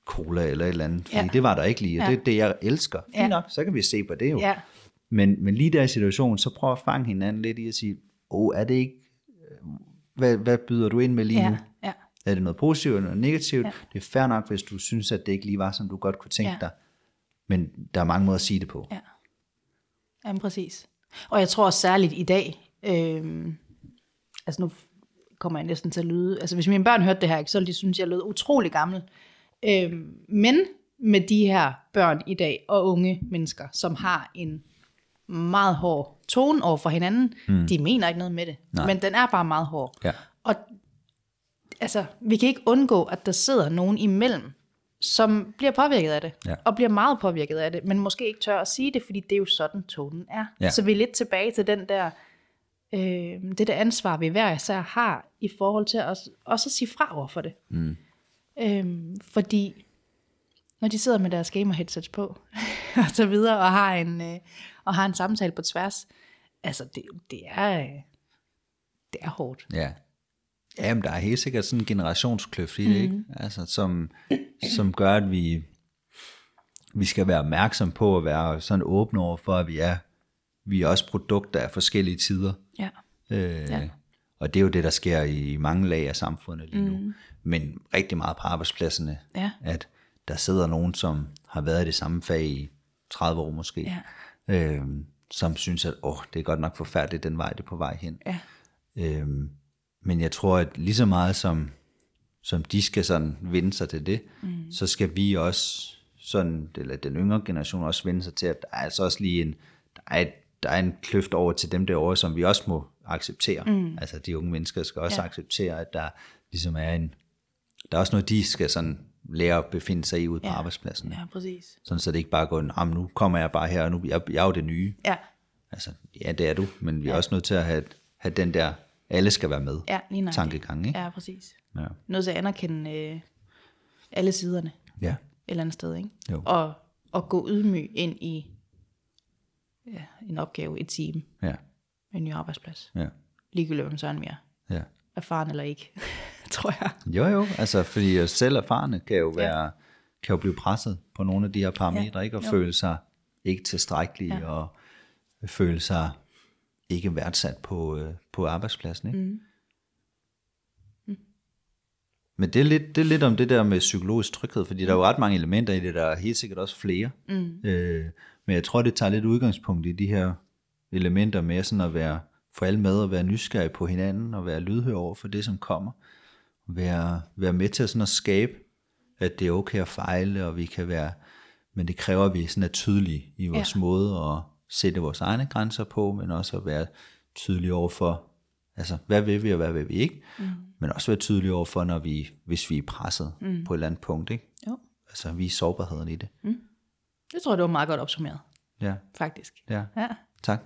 cola eller et eller andet, fordi ja. det var der ikke lige, og ja. det er det, jeg elsker. Fint ja. nok, så kan vi se på det jo. Ja. Men, men lige der i situationen, så prøv at fange hinanden lidt i at sige, åh, oh, er det ikke, hvad, hvad byder du ind med lige ja. nu? Ja. Er det noget positivt eller noget negativt? Ja. Det er fair nok, hvis du synes, at det ikke lige var, som du godt kunne tænke ja. dig. Men der er mange måder at sige det på. Ja. Jamen præcis. Og jeg tror også særligt i dag, øh, altså nu kommer jeg næsten til at lyde, altså hvis mine børn hørte det her, så ville de synes, jeg lød utrolig gammel. Øh, men med de her børn i dag, og unge mennesker, som har en meget hård tone over for hinanden, mm. de mener ikke noget med det, Nej. men den er bare meget hård. Ja. Og altså, vi kan ikke undgå, at der sidder nogen imellem, som bliver påvirket af det, ja. og bliver meget påvirket af det, men måske ikke tør at sige det, fordi det er jo sådan, tonen er. Ja. Så vi er lidt tilbage til den der, øh, det der ansvar, vi hver især har, i forhold til os, også at sige fra over for det. Mm. Øh, fordi når de sidder med deres gamer headsets på, og så videre, og har en, øh, og har en samtale på tværs, altså det, det er, øh, det er hårdt. Ja. Jamen, der er helt sikkert sådan en generationskløft i det, mm. ikke? Altså, som, som gør, at vi, vi skal være opmærksom på at være sådan åbne over for, at vi er, vi er også produkter af forskellige tider. Ja. Øh, ja. Og det er jo det, der sker i mange lag af samfundet lige nu. Mm. Men rigtig meget på arbejdspladserne, ja. at der sidder nogen, som har været i det samme fag i 30 år måske, ja. øh, som synes, at åh, det er godt nok forfærdeligt, den vej det er på vej hen. Ja. Øh, men jeg tror, at lige så meget som, som de skal sådan vende sig til det, mm. så skal vi også, sådan, eller den yngre generation også vende sig til, at der er altså også lige en, der er, et, der er en kløft over til dem derovre, som vi også må acceptere. Mm. Altså de unge mennesker skal også ja. acceptere, at der ligesom er en, der er også noget, de skal sådan lære at befinde sig i ude på ja. arbejdspladsen. Ja, præcis. Sådan så det ikke bare går, nu kommer jeg bare her, og nu jeg, jeg er jo det nye. Ja. Altså, ja, det er du, men vi er ja. også nødt til at have, have den der alle skal være med. Ja, lige tankegang, ikke? Ja, præcis. Ja. Noget til at anerkende øh, alle siderne. Ja. Et eller andet sted, ikke? Jo. Og, og gå ydmyg ind i ja, en opgave, et team. Ja. En ny arbejdsplads. Ja. Ligegyldigt hvem søren mere. Ja. Erfaren eller ikke, tror jeg. Jo, jo. Altså, fordi selv erfarne kan jo være, ja. kan jo blive presset på nogle af de her parametre, ja. ikke? Og jo. føle sig ikke tilstrækkelige, ja. og føle sig ikke værdsat på, øh, på arbejdspladsen. Ikke? Mm. Mm. Men det er, lidt, det er lidt om det der med psykologisk tryghed, fordi mm. der er jo ret mange elementer i det, der er helt sikkert også flere. Mm. Øh, men jeg tror, det tager lidt udgangspunkt i de her elementer med sådan at være for alle med, og være nysgerrig på hinanden, og være lydhør over for det, som kommer. Være, være med til at, sådan at skabe, at det er okay at fejle, og vi kan være, men det kræver, at vi sådan er tydelige i vores ja. måde at sætte vores egne grænser på, men også at være tydelige over for, altså hvad vil vi og hvad vil vi ikke, mm. men også være tydelige over for, når vi, hvis vi er presset mm. på et eller andet punkt, ikke? Jo. Altså vi er sårbarheden i det. Mm. Det tror jeg, det var meget godt opsummeret. Ja. Faktisk. Ja. ja. Tak.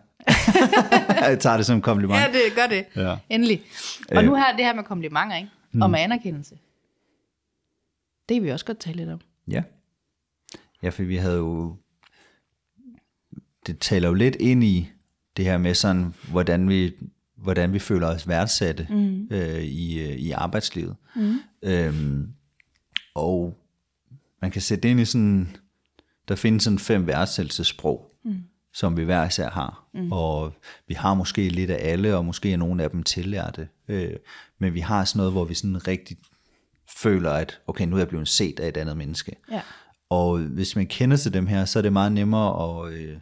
jeg tager det som kompliment. Ja, det gør det. Ja. Endelig. Og nu øh. her det her med komplimenter, ikke? Mm. Og med anerkendelse. Det vil vi også godt tale lidt om. Ja. Ja, for vi havde jo det taler jo lidt ind i det her med sådan, hvordan vi, hvordan vi føler os værdsatte mm. øh, i, øh, i arbejdslivet. Mm. Øhm, og man kan sætte det ind i sådan, der findes sådan fem værdsættelsesprog, mm. Som vi hver især har. Mm. Og vi har måske lidt af alle, og måske er nogle af dem tillærte. Øh, men vi har sådan noget, hvor vi sådan rigtig føler, at okay, nu er jeg blevet set af et andet menneske. Ja. Og hvis man kender til dem her, så er det meget nemmere at, øh,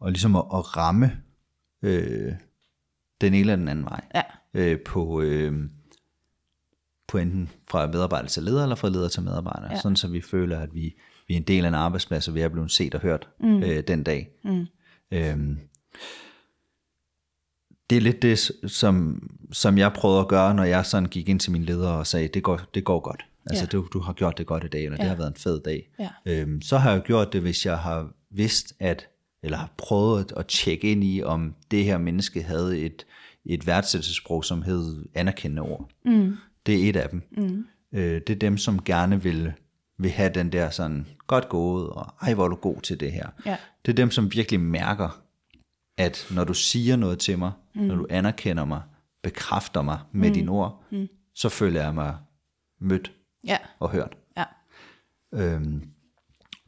og ligesom at, at ramme øh, den ene eller den anden vej. Ja. Øh, på, øh, på enten fra medarbejder til leder, eller fra leder til medarbejder. Ja. Sådan så vi føler, at vi, vi er en del af en arbejdsplads, og vi er blevet set og hørt mm. øh, den dag. Mm. Øhm, det er lidt det, som, som jeg prøvede at gøre, når jeg sådan gik ind til min leder og sagde, det går, det går godt. Altså, ja. du, du har gjort det godt i dag, eller ja. det har været en fed dag. Ja. Øhm, så har jeg gjort det, hvis jeg har vidst, at, eller har prøvet at tjekke ind i, om det her menneske havde et, et værdsættelsesprog, som hed anerkendende ord. Mm. Det er et af dem. Mm. Øh, det er dem, som gerne vil, vil have den der sådan, godt gået, og ej, hvor er du god til det her. Ja. Det er dem, som virkelig mærker, at når du siger noget til mig, mm. når du anerkender mig, bekræfter mig med mm. dine ord, mm. så føler jeg mig mødt Ja. og hørt. Ja. Øhm,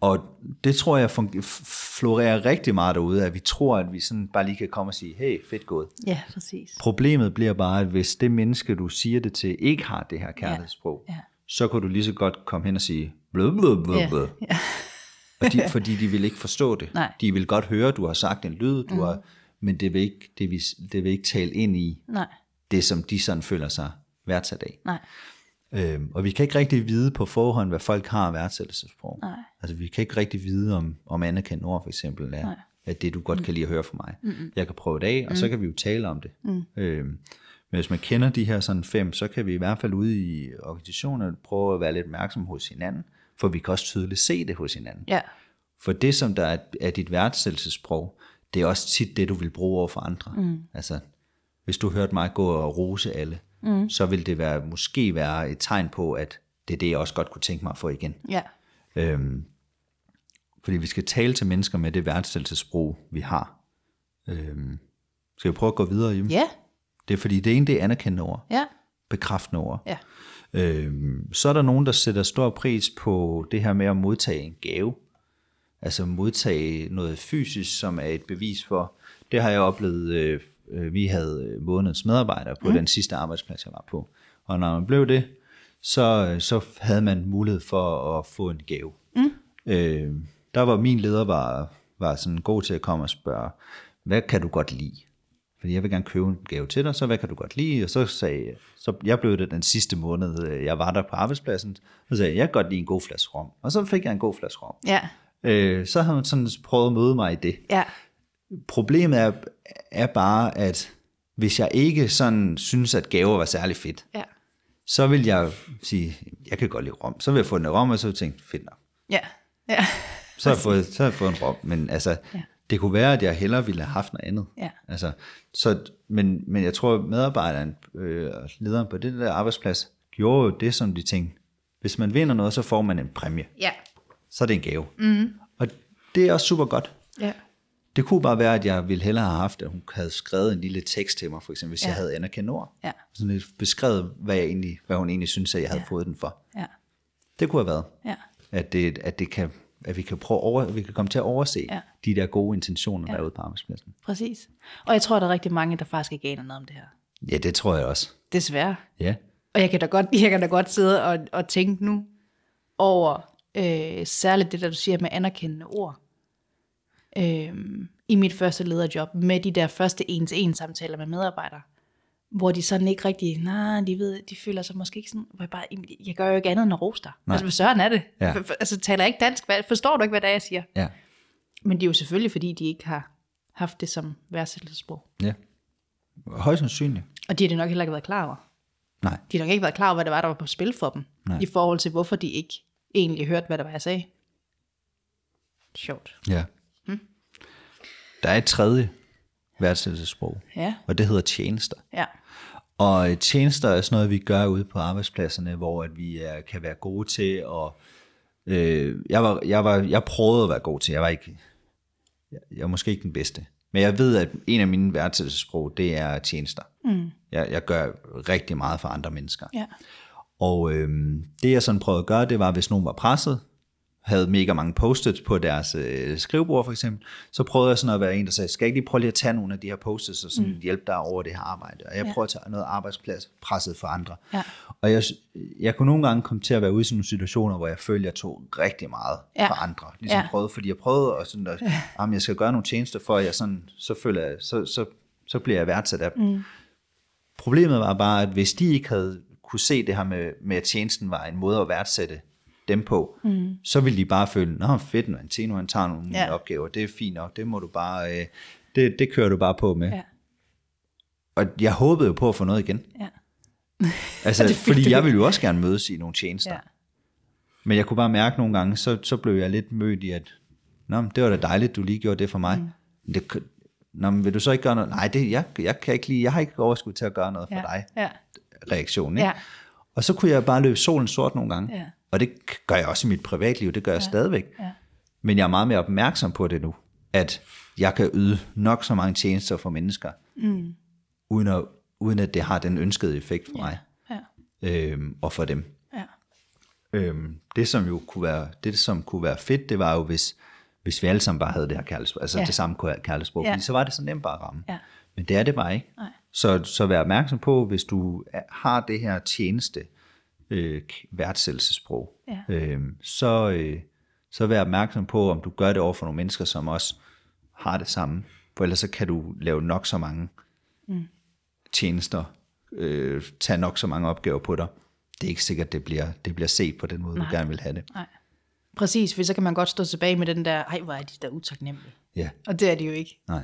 og det tror jeg florerer rigtig meget derude, at vi tror, at vi sådan bare lige kan komme og sige, hey, fedt gået. Ja, præcis. Problemet bliver bare, at hvis det menneske, du siger det til, ikke har det her kærlighedssprog, Ja. Så kan du lige så godt komme hen og sige, blød, blød, blød, Ja. blød. Ja. Og de, fordi de vil ikke forstå det. Nej. De vil godt høre, at du har sagt en lyd, du mm. har, men det vil, ikke, det, vil, det vil ikke tale ind i Nej, det, som de sådan føler sig værdsat af. nej, Øhm, og vi kan ikke rigtig vide på forhånd, hvad folk har af værdsættelsesprog. Nej. Altså vi kan ikke rigtig vide, om, om anerkendt ord for eksempel er, er det, du godt kan lide at høre fra mig. Mm-hmm. Jeg kan prøve det af, og så kan vi jo tale om det. Mm. Øhm, men hvis man kender de her sådan fem, så kan vi i hvert fald ude i organisationer prøve at være lidt opmærksom hos hinanden, for vi kan også tydeligt se det hos hinanden. ja, For det, som der er, er dit værdsættelsesprog, det er også tit det, du vil bruge over for andre. Mm. Altså, hvis du hørte mig gå og rose alle, mm. så vil det være, måske være et tegn på, at det er det, jeg også godt kunne tænke mig at få igen. ja, Øhm, fordi vi skal tale til mennesker med det værdsættelsesprog, vi har. Øhm, skal vi prøve at gå videre, Jim? ja, Det er fordi, det ene, det er anerkendende ord, ja, bekræftende ord. ja, Øhm, så er der nogen, der sætter stor pris på det her med at modtage en gave. Altså modtage noget fysisk, som er et bevis for. Det har jeg oplevet. Øh, øh, vi havde øh, månedens medarbejdere på mm. den sidste arbejdsplads, jeg var på. Og når man blev det, så, øh, så havde man mulighed for at få en gave. Mm. Øh, der var min leder var, var sådan god til at komme og spørge, hvad kan du godt lide? Fordi jeg vil gerne købe en gave til dig, så hvad kan du godt lide? Og så sagde så jeg blev det den sidste måned, øh, jeg var der på arbejdspladsen, så sagde jeg, jeg kan godt lide en god flaske rom. Og så fik jeg en god flaske rom. ja, Øh, så havde hun sådan prøvet at møde mig i det. ja, Problemet er, er bare, at hvis jeg ikke sådan synes, at gaver var særlig fedt, ja, så vil jeg sige, jeg kan godt lide rom. Så vil jeg få en rom, og så tænke, fedt nok. ja, ja, Så har jeg fået, så har jeg fået en rom. Men altså, ja. Det kunne være, at jeg hellere ville have haft noget andet. Ja. Altså, så, men, men jeg tror, at medarbejderen øh, og lederen på det der arbejdsplads gjorde jo det, som de tænkte, hvis man vinder noget, så får man en præmie. ja, Så er det en gave. Mm. Og det er også super godt. ja, Det kunne bare være, at jeg ville hellere have haft, at hun havde skrevet en lille tekst til mig, for eksempel, hvis Ja. jeg havde anerkendt ord. Ja. Sådan lidt beskrevet, hvad, jeg egentlig, hvad hun egentlig synes, at jeg havde Ja. fået den for. ja, Det kunne have været, ja, at, det, at, det kan, at vi kan prøve over, vi kan komme til at overse Ja. de der gode intentioner, der er ude på arbejdspladsen. præcis. Og jeg tror, der er rigtig mange, der faktisk ikke aner noget om det her. Ja, det tror jeg også. Desværre. Ja, Og jeg kan da godt, jeg kan da godt sidde og, og tænke nu over øh, særligt det, der du siger med anerkendende ord. Øh, I mit første lederjob, med de der første en-til-en samtaler med medarbejdere, hvor de sådan ikke rigtig, nej, de ved, de føler sig måske ikke sådan, hvor jeg bare, "Jamen, jeg gør jo ikke andet end at rose dig. Nej. Altså, hvad søren er det? Ja. For- Altså, taler jeg ikke dansk? Hvad, forstår du ikke, hvad det er, jeg siger? ja, Men det er jo selvfølgelig, fordi de ikke har haft det som værdsættelsesprog. ja. Højst sandsynligt. Og de har det nok heller ikke været klar over. Nej, De har nok ikke været klar over, hvad det var, der var på spil for dem. Nej. I forhold til, hvorfor de ikke egentlig hørte, hvad det var, jeg sagde. Sjovt. ja. Der er et tredje værdsættelsesprog, Ja, og det hedder tjenester. ja, Og øh, tjenester er sådan noget, vi gør ude på arbejdspladserne, hvor at vi er, kan være gode til at... Øh, jeg, var, jeg, var, jeg prøvede at være god til, jeg var ikke... Jeg, er måske ikke den bedste. Men jeg ved, at en af mine værdsættelsesprog, det er tjenester. Mm. Jeg, jeg gør rigtig meget for andre mennesker. ja, Og øhm, det jeg sådan prøvede at gøre, det var, hvis nogen var presset, havde mega mange post-its på deres øh, skrivebord for eksempel, så prøvede jeg sådan at være en, der sagde, skal jeg ikke lige prøve lige at tage nogle af de her post-its og sådan mm. hjælpe dig over det her arbejde? Og jeg Ja. prøver at tage noget arbejdsplads presset for andre. Ja. Og jeg, jeg kunne nogle gange komme til at være ude i sådan nogle situationer, hvor jeg følte, at jeg tog rigtig meget Ja. for andre. Ligesom Ja. prøvede, fordi jeg prøvede at sådan, at, jamen, jeg skal gøre nogle tjenester for, at jeg sådan, så føler jeg, så, så så bliver jeg værdsat af dem. Mm. Problemet var bare, at hvis de ikke havde kunne se det her med, med at tjenesten var en måde at værdsætte dem på, mm. så ville de bare føle, nå fedt, når Antino han tager nogle Ja. opgaver, det er fint nok, det må du bare, øh, det, det kører du bare på med. Ja. Og jeg håbede jo på at få noget igen. Ja. Altså, fordi jeg ville jo også gerne mødes i nogle tjenester. Ja. Men jeg kunne bare mærke nogle gange, så, så blev jeg lidt mødt i, at Nå, det var da dejligt, du lige gjorde det for mig. Mm. Det, Nå, men vil du så ikke gøre noget? Nej, det, jeg, jeg, kan ikke lige, jeg har ikke overskud til at gøre noget for Ja. dig. Ja. Reaktion, ikke? Ja. Og så kunne jeg bare løbe solen sort nogle gange. Ja. Og det gør jeg også i mit privatliv, det gør jeg stadigvæk. Ja. Men jeg er meget mere opmærksom på det nu, at jeg kan yde nok så mange tjenester for mennesker, mm. uden, at, uden at det har den ønskede effekt for mig Ja. øhm, og for dem. Ja. Øhm, det som jo kunne være, det som kunne være fedt, det var jo hvis, hvis vi alle sammen bare havde det her kærlighedssprog, altså Ja. ja. det samme kærlighedssprog, Ja. fordi så var det så nemt bare at ramme. Ja. Men det er det bare ikke. Nej. Så, så vær opmærksom på, hvis du har det her tjeneste, øh, værdsættelsessprog, Ja. øh, så, øh, så vær opmærksom på, om du gør det over for nogle mennesker, som også har det samme. For ellers så kan du lave nok så mange mm. tjenester, øh, tage nok så mange opgaver på dig. Det er ikke sikkert, det bliver, det bliver set på den måde, Nej. du gerne vil have det. Nej. Præcis, for så kan man godt stå tilbage med den der, ej, hvor er de der utaknemmelige. Ja, Og det er de jo ikke, nej,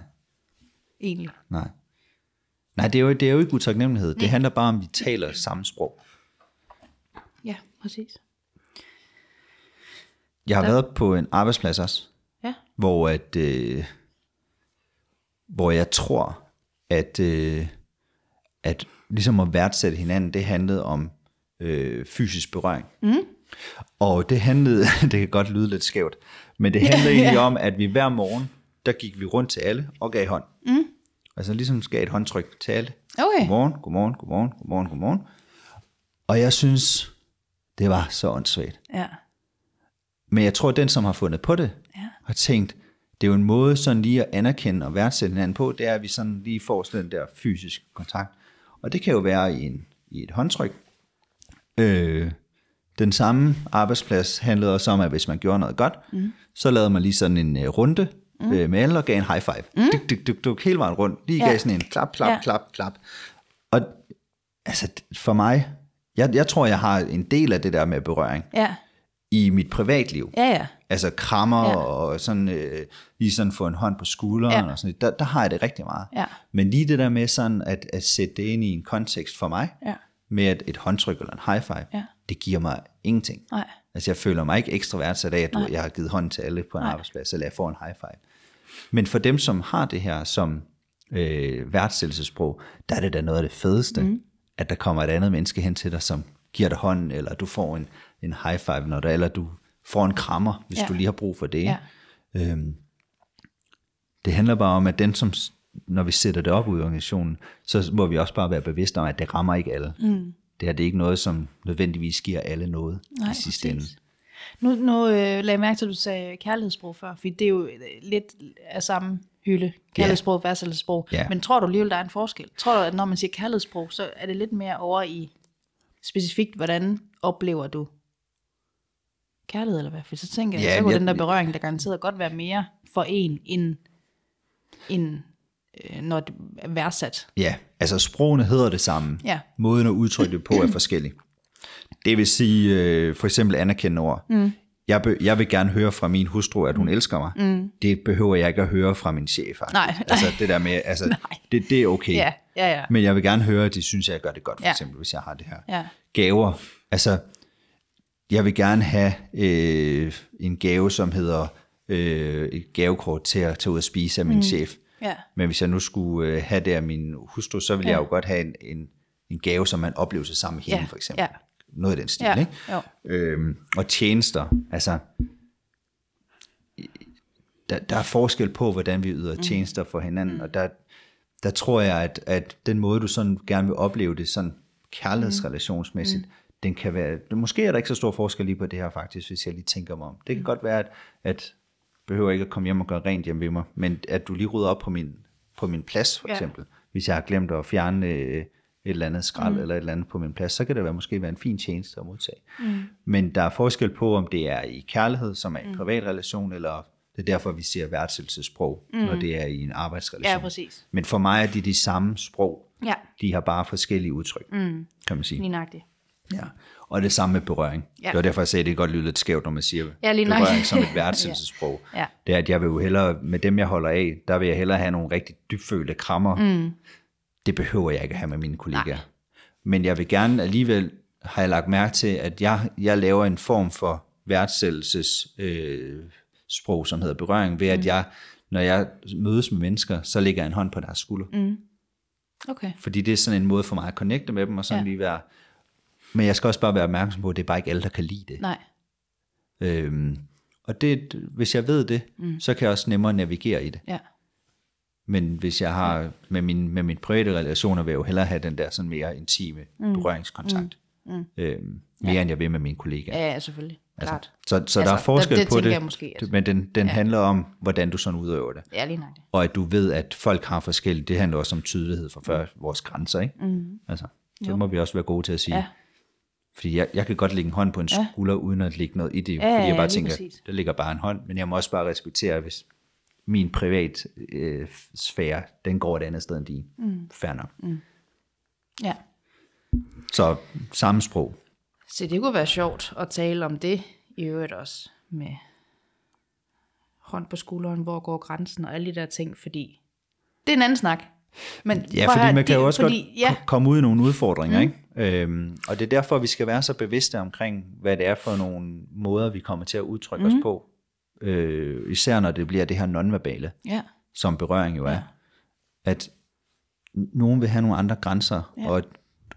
egentlig. nej. Nej, det er jo, det er jo ikke utaknemmelighed. Det handler bare om, at vi taler samme sprog. Ja, præcis. Jeg har været på en arbejdsplads også, Ja. hvor at øh, hvor jeg tror at øh, at ligesom at værdsætte hinanden, det handlede om øh, fysisk berøring. Mm. Og det handlede, det kan godt lyde lidt skævt, men det handlede egentlig om, at vi hver morgen, der gik vi rundt til alle og gav hånd. Mm. Altså ligesom gav et håndtryk til alle. Okay. Godmorgen, godmorgen, godmorgen, godmorgen, godmorgen. Og jeg synes, det var så åndssvagt. Ja. Men jeg tror, at den, som har fundet på det, Ja. har tænkt, det er jo en måde sådan lige at anerkende og værdsætte hinanden på, det er, at vi sådan lige får sådan den der fysisk kontakt. Og det kan jo være i, en, i et håndtryk. Øh, den samme arbejdsplads handlede også om, at hvis man gjorde noget godt, mm. så lavede man lige sådan en uh, runde mm. øh, med alle og gav en high five. Mm. Duk, duk, duk, duk, hele vejen rundt. Lige Ja. gav sådan en klap, klap, ja. klap, klap. Og altså for mig, jeg, jeg tror, jeg har en del af det der med berøring Ja. i mit privatliv. Ja, ja. Altså krammer Ja. og sådan, øh, lige sådan få en hånd på skulderen Ja. ja. og sådan der, der har jeg det rigtig meget. Ja. Men lige det der med sådan at, at sætte det ind i en kontekst for mig, Ja. med et, et håndtryk eller en high five, Ja. det giver mig ingenting. Nej. Altså jeg føler mig ikke ekstra værdsat af, at du, jeg har givet hånd til alle på en Nej. arbejdsplads, eller jeg får en high five. Men for dem, som har det her som øh, værdsættelsesprog, der er det da noget af det fedeste, mm. At der kommer et andet menneske hen til dig, som giver dig hånden, eller du får en, en high five, når der, eller du får en krammer, hvis Ja. du lige har brug for det. Ja. Øhm, det handler bare om, at den, som, når vi sætter det op ud i organisationen, så må vi også bare være bevidste om, at det rammer ikke alle. Mm. Det her det er ikke noget, som nødvendigvis giver alle noget Nej, i sidste ende. Nu, nu øh, lagde jeg mærke til, at du sagde kærlighedssprog før, for det er jo lidt af samme hylde. Kærlighedssprog, ja. værdsættelsessprog. Ja. Men tror du alligevel, der er en forskel? Tror du, at når man siger kærlighedssprog, så er det lidt mere over i specifikt, hvordan oplever du kærlighed, eller hvad? For så tænker jeg, Ja, så kunne jeg- den der berøring, der garanteret godt være mere for en, end, end øh, når det er værdsat. Ja, altså sprogene hedder det samme. Ja. Måden at udtrykke det på er forskellig. Det vil sige øh, for eksempel anerkendende ord. Mm. Jeg, be, jeg vil gerne høre fra min hustru, at hun mm. elsker mig. Mm. Det behøver jeg ikke at høre fra min chef. Faktisk. Nej. Altså det der med, altså, det, det er okay. Ja, ja, ja. Men jeg vil gerne høre, at de synes, at jeg gør det godt, for Ja. eksempel, hvis jeg har det her. Ja. Gaver. Altså, jeg vil gerne have øh, en gave, som hedder øh, et gavekort til at tage ud og spise af min mm. chef. Ja. Men hvis jeg nu skulle øh, have det af min hustru, så ville ja. jeg jo godt have en, en, en gave, som man oplevelse sammen med hende, Ja, for eksempel. ja. Noget af den stil, Ja, ikke? jo. Øhm, og tjenester, altså, der, der er forskel på, hvordan vi yder Mm. tjenester for hinanden, og der, der tror jeg, at, at den måde, du sådan gerne vil opleve det sådan kærlighedsrelationsmæssigt, mm. den kan være, måske er der ikke så stor forskel lige på det her faktisk, hvis jeg lige tænker mig om. Det kan mm. godt være, at, at behøver ikke at komme hjem og gøre rent hjemme ved mig, men at du lige rydder op på min, på min plads, for Ja. eksempel. Hvis jeg har glemt at fjerne øh, et eller andet skrald mm. eller et eller andet på min plads, så kan det være, måske være en fin tjeneste at modtage. Mm. Men der er forskel på, om det er i kærlighed, som er en privat relation, eller Det er derfor, vi siger værdsættelsessprog, mm. når det er i en arbejdsrelation. Ja, præcis. Men for mig er de de samme sprog. Ja, De har bare forskellige udtryk, mm. kan man sige. lige nøjagtigt. Ja. Og det samme med berøring. Ja. Det var derfor, jeg sagde, at det godt lyde lidt skævt, når man siger Ja, lige nok. berøring som et værdsættelsessprog. Ja. Det er, at jeg vil jo hellere, med dem jeg holder af, der vil jeg hellere have nogle rigtig dybfølte krammer. Mm. Det behøver jeg ikke at have med mine kollegaer. Nej. Men jeg vil gerne alligevel, har jeg lagt mærke til, at jeg, jeg laver en form for værdsættelses øh, sprog, som hedder berøring, ved at jeg, når jeg mødes med mennesker, så lægger jeg en hånd på deres skulder. Mm. Okay. Fordi det er sådan en måde for mig at connecte med dem, og sådan ja. lige være... Men jeg skal også bare være opmærksom på, at det er bare ikke alle, der kan lide det. Nej. Øhm, og det, hvis jeg ved det, mm. så kan jeg også nemmere navigere i det. Ja. Men hvis jeg har med min, med mine private relationer, vil jeg jo hellere have den der sådan mere intime mm. berøringskontakt. Mm. Øhm, mere ja. end jeg vil med mine kollegaer. Ja, ja, selvfølgelig. Klart. Så, så Altså, der er forskel det- det på det, jeg måske, at- men den, den ja. handler om, hvordan du sådan udøver det. Ja, lige nøjagtigt. Og at du ved, at folk har forskellige, det handler også om tydelighed for før vores grænser, ikke? Mm. Altså, så Jo. må vi også være gode til at sige, Ja. ja. fordi jeg, jeg kan godt lægge en hånd på en skulder, uden at lægge noget i det, Ja, fordi ja, jeg bare lige tænker, præcis. der ligger bare en hånd, men jeg må også bare respektere, hvis min privat øh, sfære, den går et andet sted end din. Mm. Fair nok. Mm. Ja. Så samme sprog. Så det kunne være sjovt at tale om det i øvrigt også med hånd på skulderen, hvor går grænsen og alle de der ting, fordi det er en anden snak. Men Ja, fordi høre, man kan det- jo også fordi, godt ja, ko- komme ud i nogle udfordringer, mm. ikke? Øhm, og det er derfor, vi skal være så bevidste omkring, hvad det er for nogle måder, vi kommer til at udtrykke mm. os på. Øh, især når det bliver det her nonverbale, ja, som berøring jo er. At n- nogen vil have nogle andre grænser, Ja. og,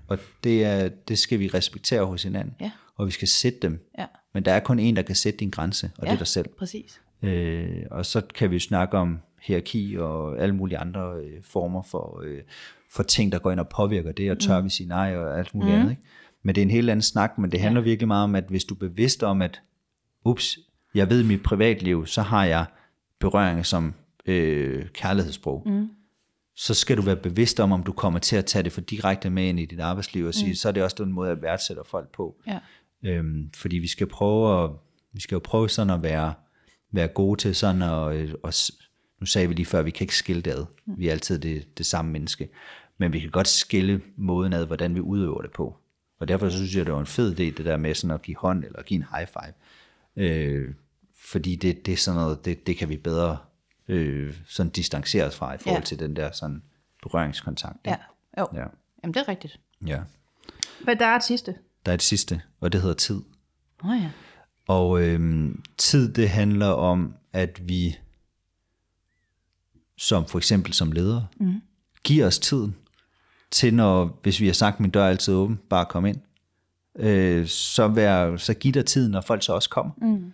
og det, er, det skal vi respektere hos hinanden. Ja. Og vi skal sætte dem. ja, Men der er kun en, der kan sætte din grænse, og ja. det er dig selv. præcis. Øh, og så kan vi snakke om hierarki og alle mulige andre øh, former for, øh, for ting, der går ind og påvirker det, og tør vi sige nej og alt muligt mm. andet. Ikke? Men det er en helt anden snak, men det handler ja. virkelig meget om, at hvis du er bevidst om, at ups, jeg ved i mit privatliv, så har jeg berøringer som øh, kærlighedssprog. Mm. Så skal du være bevidst om, om du kommer til at tage det for direkte med ind i dit arbejdsliv og sige, mm. så er det også den måde, at værdsætter folk på. Ja, Øhm, fordi vi skal prøve at, vi skal jo prøve sådan at være, være gode til sådan at, øh, og, s- nu sagde vi lige før, vi kan ikke skille det ad. Vi er altid det, det samme menneske. Men vi kan godt skille måden ad, hvordan vi udøver det på. Og derfor så synes jeg, det var en fed idé, det der med sådan at give hånd, eller give en high five. Øh, fordi det, det er sådan noget, det, det kan vi bedre øh, sådan distancere os fra, i forhold Ja. til den der sådan berøringskontakt. ikke? ja, jo. ja. Jamen, det er rigtigt. ja. Men der er et sidste. Der er et sidste, og det hedder tid. Åh oh, ja. Og øhm, tid, det handler om, at vi, som for eksempel som ledere, mm. giver os tiden til, når, hvis vi har sagt, min dør er altid åben, bare kom ind, øh, så, vær, så giv dig tiden, når folk så også kommer. Mm.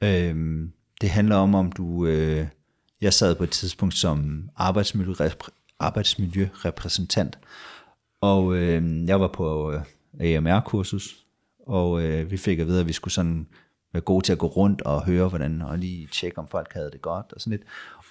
Øhm, det handler om, om du, øh, jeg sad på et tidspunkt som arbejdsmiljø, arbejdsmiljørepræsentant, og øh, jeg var på øh, AMR-kursus, og øh, vi fik at vide, at vi skulle sådan være gode til at gå rundt og høre, hvordan, og lige tjekke, om folk havde det godt, og sådan lidt.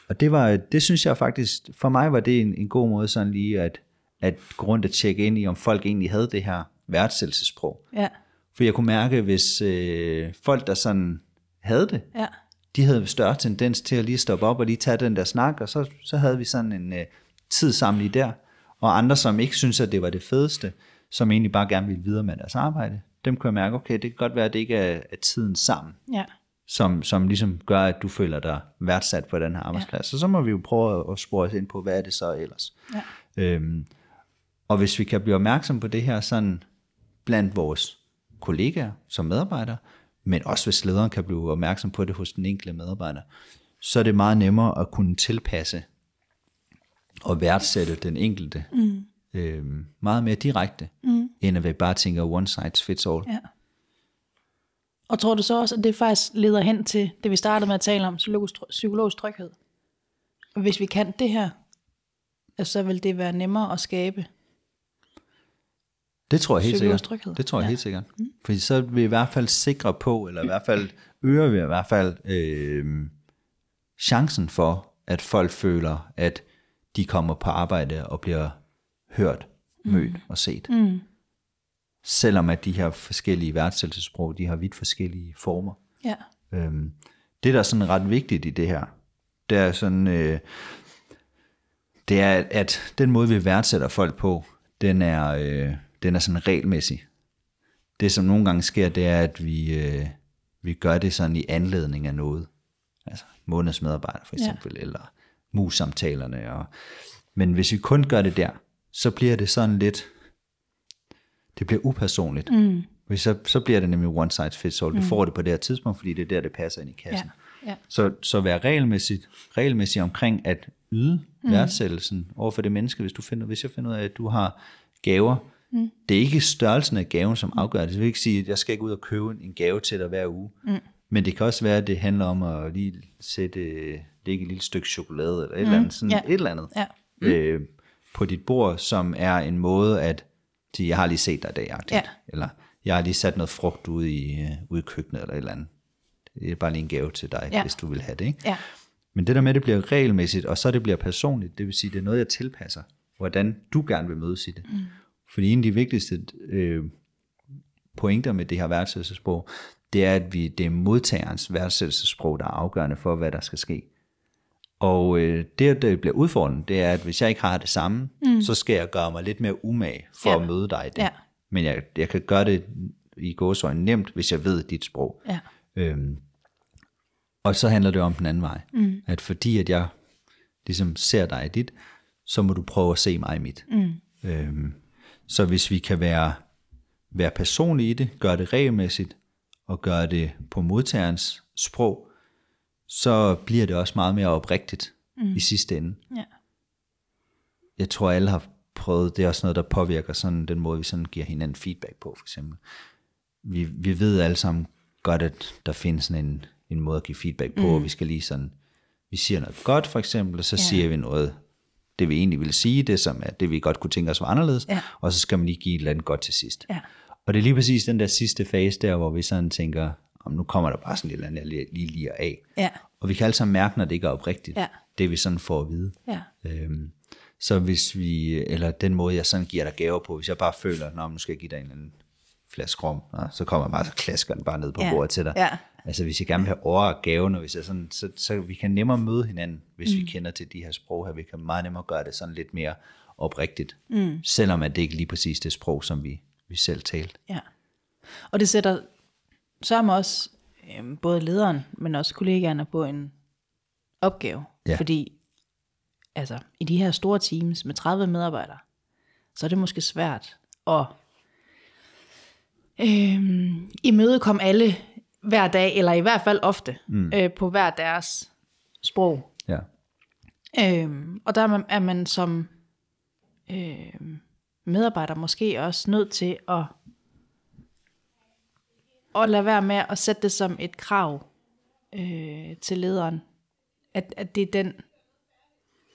Og det var, det synes jeg faktisk, for mig var det en, en god måde sådan lige at, at gå rundt og tjekke ind i, om folk egentlig havde det her værdsættelsessprog. Ja, For jeg kunne mærke, hvis øh, folk, der sådan havde det, ja, de havde større tendens til at lige stoppe op og lige tage den der snak, og så, så havde vi sådan en øh, tid sammen lige der. Og andre, som ikke synes at det var det fedeste, som egentlig bare gerne ville videre med deres arbejde, dem kunne jeg mærke, okay, det kan godt være, at det ikke er, er tiden sammen, ja, som, som ligesom gør, at du føler dig værdsat på den her arbejdsplads. Ja. Så så må vi jo prøve at spore os ind på, hvad er det så ellers. Ja. Øhm, og hvis vi kan blive opmærksom på det her sådan blandt vores kollegaer som medarbejdere, men også hvis lederen kan blive opmærksom på det hos den enkelte medarbejder, så er det meget nemmere at kunne tilpasse og værdsætte den enkelte mm. øhm, meget mere direkte, mm. end at vi bare tænker one size fits all. ja. Og tror du så også, at det faktisk leder hen til det, vi startede med at tale om, psykologisk, psykologisk tryghed? Og hvis vi kan det her, så vil det være nemmere at skabe. Det tror jeg helt sikkert. tryghed. Det tror jeg Ja. helt sikkert. Mm. Fordi så er vi i hvert fald sikre på, eller i hvert fald øger vi i hvert fald øh, chancen for, at folk føler, at de kommer på arbejde og bliver hørt, mødt mm. og set. Mm. Selvom at de her forskellige værdsættelsesprog, de har vidt forskellige former. Ja. Øhm, det, der er sådan ret vigtigt i det her, det er sådan, øh, det er, at den måde, vi værdsætter folk på, den er, øh, den er sådan regelmæssig. Det, som nogle gange sker, det er, at vi, øh, vi gør det sådan i anledning af noget. Altså månedsmedarbejder for eksempel, ja. eller mus-samtalerne. Og, men hvis vi kun gør det der, så bliver det sådan lidt, det bliver upersonligt. Mm. Hvis så, så bliver det nemlig one size fits all. Du mm. får det på det her tidspunkt, fordi det er der, det passer ind i kassen. Ja. Ja. Så, så vær regelmæssigt, regelmæssigt omkring at yde mm. værdsættelsen over for det menneske, hvis, du finder, hvis jeg finder ud af, at du har gaver. Mm. Det er ikke størrelsen af gaven, som afgør det. Det vil ikke sige, at jeg skal ikke ud og købe en gave til dig hver uge. Mm. Men det kan også være, at det handler om at lige sætte, lægge et lille stykke chokolade, eller et, mm. eller, andet, sådan ja. et eller andet ja. mm. øh, på dit bord, som er en måde at sige, jeg har lige set dig i dag, ja. eller jeg har lige sat noget frugt ude i, uh, ude i køkkenet, eller et eller andet. Det er bare lige en gave til dig, ja. hvis du vil have det. Ikke? Ja. Men det der med, at det bliver regelmæssigt, og så det bliver personligt, det vil sige, det er noget, jeg tilpasser, hvordan du gerne vil mødes i det. Mm. Fordi en af de vigtigste øh, pointer med det her værdsættelsesprog, det er, at vi, det er modtagerens værdsættelsesprog, der er afgørende for, hvad der skal ske. Og øh, det, der bliver udfordrende, det er, at hvis jeg ikke har det samme, mm. så skal jeg gøre mig lidt mere umage for ja. at møde dig i det. Ja. Men jeg, jeg kan gøre det i gåsøjne nemt, hvis jeg ved dit sprog. Ja. Øhm, og så handler det om den anden vej. Mm. At fordi at jeg ligesom ser dig i dit, så må du prøve at se mig i mit. Mm. Øhm, så hvis vi kan være, være personlige i det, gøre det regelmæssigt, og gøre det på modtagerens sprog, så bliver det også meget mere oprigtigt mm. i sidste ende. Ja. Jeg tror alle har prøvet, det er også noget, der påvirker sådan den måde, vi sådan giver hinanden feedback på, for eksempel. Vi, vi ved alle sammen godt, at der findes sådan en, en måde at give feedback på, mm. og vi skal lige sådan, vi siger noget godt for eksempel, og så ja. siger vi noget, det vi egentlig vil sige, det som er det, vi godt kunne tænke os var anderledes, ja. og så skal man lige give et eller andet godt til sidst. Ja. Og det er lige præcis den der sidste fase der, hvor vi sådan tænker, om nu kommer der bare sådan et eller andet, lige, lige lige af. Ja. Og vi kan alle sammen mærke, når det ikke er oprigtigt, ja. det vi sådan får at vide. Ja. Øhm, så hvis vi, eller den måde, jeg sådan giver dig gaver på, hvis jeg bare føler, at nu skal jeg give dig en eller anden flaske rom, så kommer jeg bare, så klasker den bare ned på ja. bordet til dig. Ja. Altså hvis jeg gerne vil have gaven, og hvis jeg sådan, så, så vi kan nemmere møde hinanden, hvis mm. vi kender til de her sprog her. Vi kan meget nemmere gøre det sådan lidt mere oprigtigt, mm. selvom at det ikke lige præcis det sprog, som vi, vi selv talte. Ja. Og det sætter sørger også øh, både lederen, men også kollegaerne på en opgave. Ja. Fordi altså, i de her store teams med 30 medarbejdere, så er det måske svært at øh, imødekomme alle hver dag, eller i hvert fald ofte, mm. øh, på hver deres sprog. Ja. Øh, og der er man, er man som øh, medarbejder måske også nødt til at og lade være med at sætte det som et krav øh, til lederen. At, at det er den,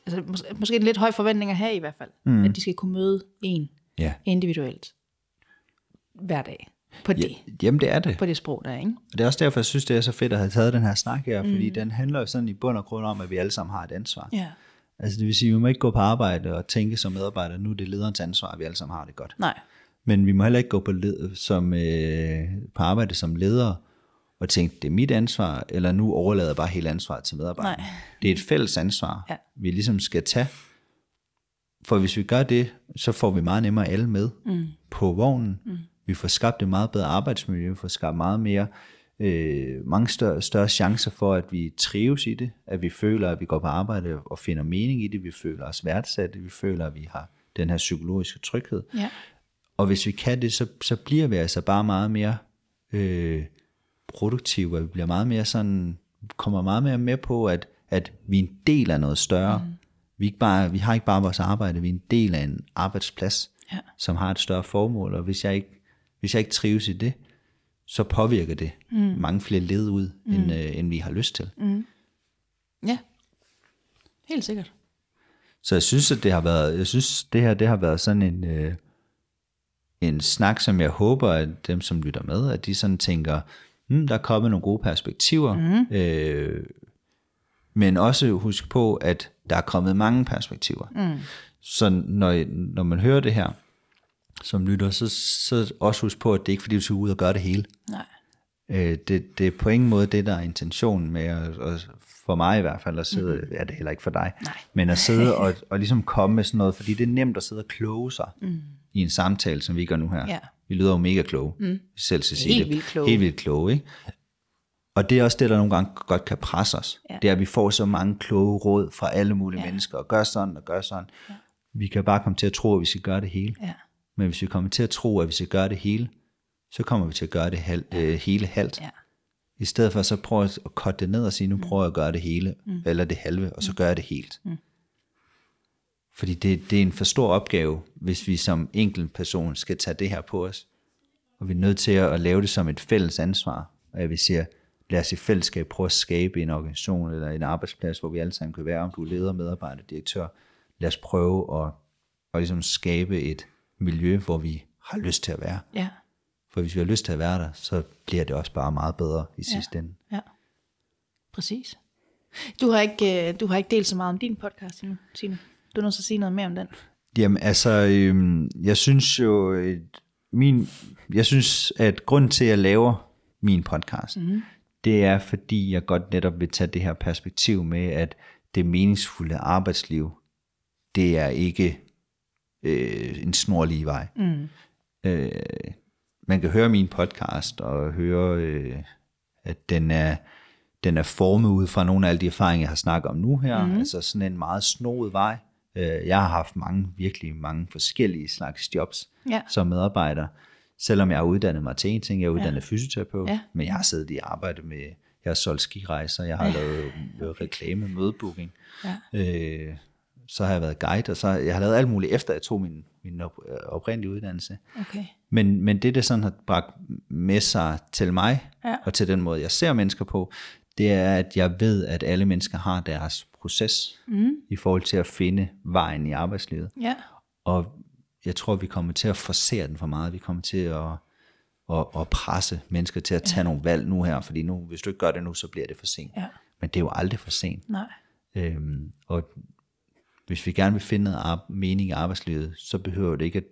altså mås- måske en lidt høj forventning at have i hvert fald, mm. at de skal kunne møde en ja. individuelt hver dag på det. Ja, jamen det er det. På det sprog der, ikke? Og det er også derfor, jeg synes, det er så fedt at have taget den her snak her, mm. fordi den handler jo sådan i bund og grund om, at vi alle sammen har et ansvar. Ja. Altså det vil sige, at vi må ikke gå på arbejde og tænke som medarbejder, nu er det lederens ansvar, at vi alle sammen har det godt. Nej. Men vi må heller ikke gå på, led, som, øh, på arbejde som leder og tænke, det er mit ansvar, eller nu overlader jeg bare hele ansvaret til medarbejderne. Nej. Det er et fælles ansvar, ja. vi ligesom skal tage. For hvis vi gør det, så får vi meget nemmere alle med mm. på vognen. Mm. Vi får skabt et meget bedre arbejdsmiljø, vi får skabt meget mere, øh, mange større, større chancer for, at vi trives i det, at vi føler, at vi går på arbejde og finder mening i det, vi føler os værdsatte, vi føler, at vi har den her psykologiske tryghed. Ja. Og hvis vi kan det, så, så bliver vi altså bare meget mere øh, produktive, og vi bliver meget mere sådan, kommer meget mere med på, at, at vi er en del af noget større. Mm. Vi, ikke bare, vi har ikke bare vores arbejde, vi er en del af en arbejdsplads, ja. som har et større formål, og hvis jeg ikke, hvis jeg ikke trives i det, så påvirker det mm. mange flere led ud, mm. end, øh, end vi har lyst til. Mm. Ja, helt sikkert. Så jeg synes, at det har været, jeg synes, det her, det har været sådan en, øh, en snak, som jeg håber, at dem, som lytter med, at de sådan tænker, hmm, der er kommet nogle gode perspektiver, mm. øh, men også husk på, at der er kommet mange perspektiver. Mm. Så når, når man hører det her, som lytter, så, så også husk på, at det ikke er fordi, du skal ud og gøre det hele. Nej. Øh, det, det er på ingen måde det, der er intentionen med, at, at for mig i hvert fald, at sidde, mm-hmm. ja, det er heller ikke for dig, Nej. men at sidde og, og ligesom komme med sådan noget, fordi det er nemt at sidde og kloge sig mm. i en samtale, som vi gør nu her. Ja. Vi lyder jo mega kloge, mm. selv til sige Helt det. vildt kloge. Helt vildt kloge, ikke? Og det er også det, der nogle gange godt kan presse os. Ja. Det er, at vi får så mange kloge råd fra alle mulige ja. mennesker, og gør sådan og gør sådan. Ja. Vi kan bare komme til at tro, at vi skal gøre det hele. Ja. Men hvis vi kommer til at tro, at vi skal gøre det hele, så kommer vi til at gøre det hal- øh, hele halvt. Ja. I stedet for så prøve at korte det ned og sige, nu prøver jeg at gøre det hele, mm. eller det halve, og så gør jeg det helt. Mm. Fordi det, det er en for stor opgave, hvis vi som enkelt person skal tage det her på os. Og vi er nødt til at, at lave det som et fælles ansvar. Og jeg vil sige, lad os i fællesskab prøve at skabe en organisation eller en arbejdsplads, hvor vi alle sammen kan være, om du er leder, medarbejder, direktør. Lad os prøve at, at ligesom skabe et miljø, hvor vi har lyst til at være. Ja. For hvis vi har lyst til at være der, så bliver det også bare meget bedre i sidste ende. Ja. Præcis. Du har ikke, øh, du har ikke delt så meget om din podcast endnu, Tine. Du er nødt til at sige noget mere om den. Jamen altså, øhm, jeg synes jo, et, min, jeg synes, at grund til, at jeg laver min podcast, mm-hmm. det er, fordi jeg godt netop vil tage det her perspektiv med, at det meningsfulde arbejdsliv, det er ikke øh, en snorlig vej. Mm. Øh, man kan høre min podcast og høre, øh, at den er, den er formet ud fra nogle af alle de erfaringer, jeg har snakket om nu her. Mm. Altså sådan en meget snoet vej. Øh, jeg har haft mange, virkelig mange forskellige slags jobs Ja. som medarbejder. Selvom jeg har uddannet mig til en ting, jeg er uddannet ja. fysioterapeut, Ja. men jeg har siddet i arbejde med, jeg har solgt skirejser, jeg har ja. lavet, reklame, mødebooking. Ja. Øh, så har jeg været guide, og så jeg har lavet alt muligt, efter jeg tog min, min op, øh, oprindelige uddannelse. Okay. Men, men det, det sådan har bragt med sig til mig, Ja. og til den måde, jeg ser mennesker på, det er, at jeg ved, at alle mennesker har deres proces mm. i forhold til at finde vejen i arbejdslivet. Ja. Og jeg tror, vi kommer til at forsere den for meget. Vi kommer til at, at, at presse mennesker til at tage ja. nogle valg nu her, fordi nu, hvis du ikke gør det nu, så bliver det for sent. Ja. Men det er jo aldrig for sent. Nej. Øhm, og hvis vi gerne vil finde noget mening i arbejdslivet, så behøver det ikke at,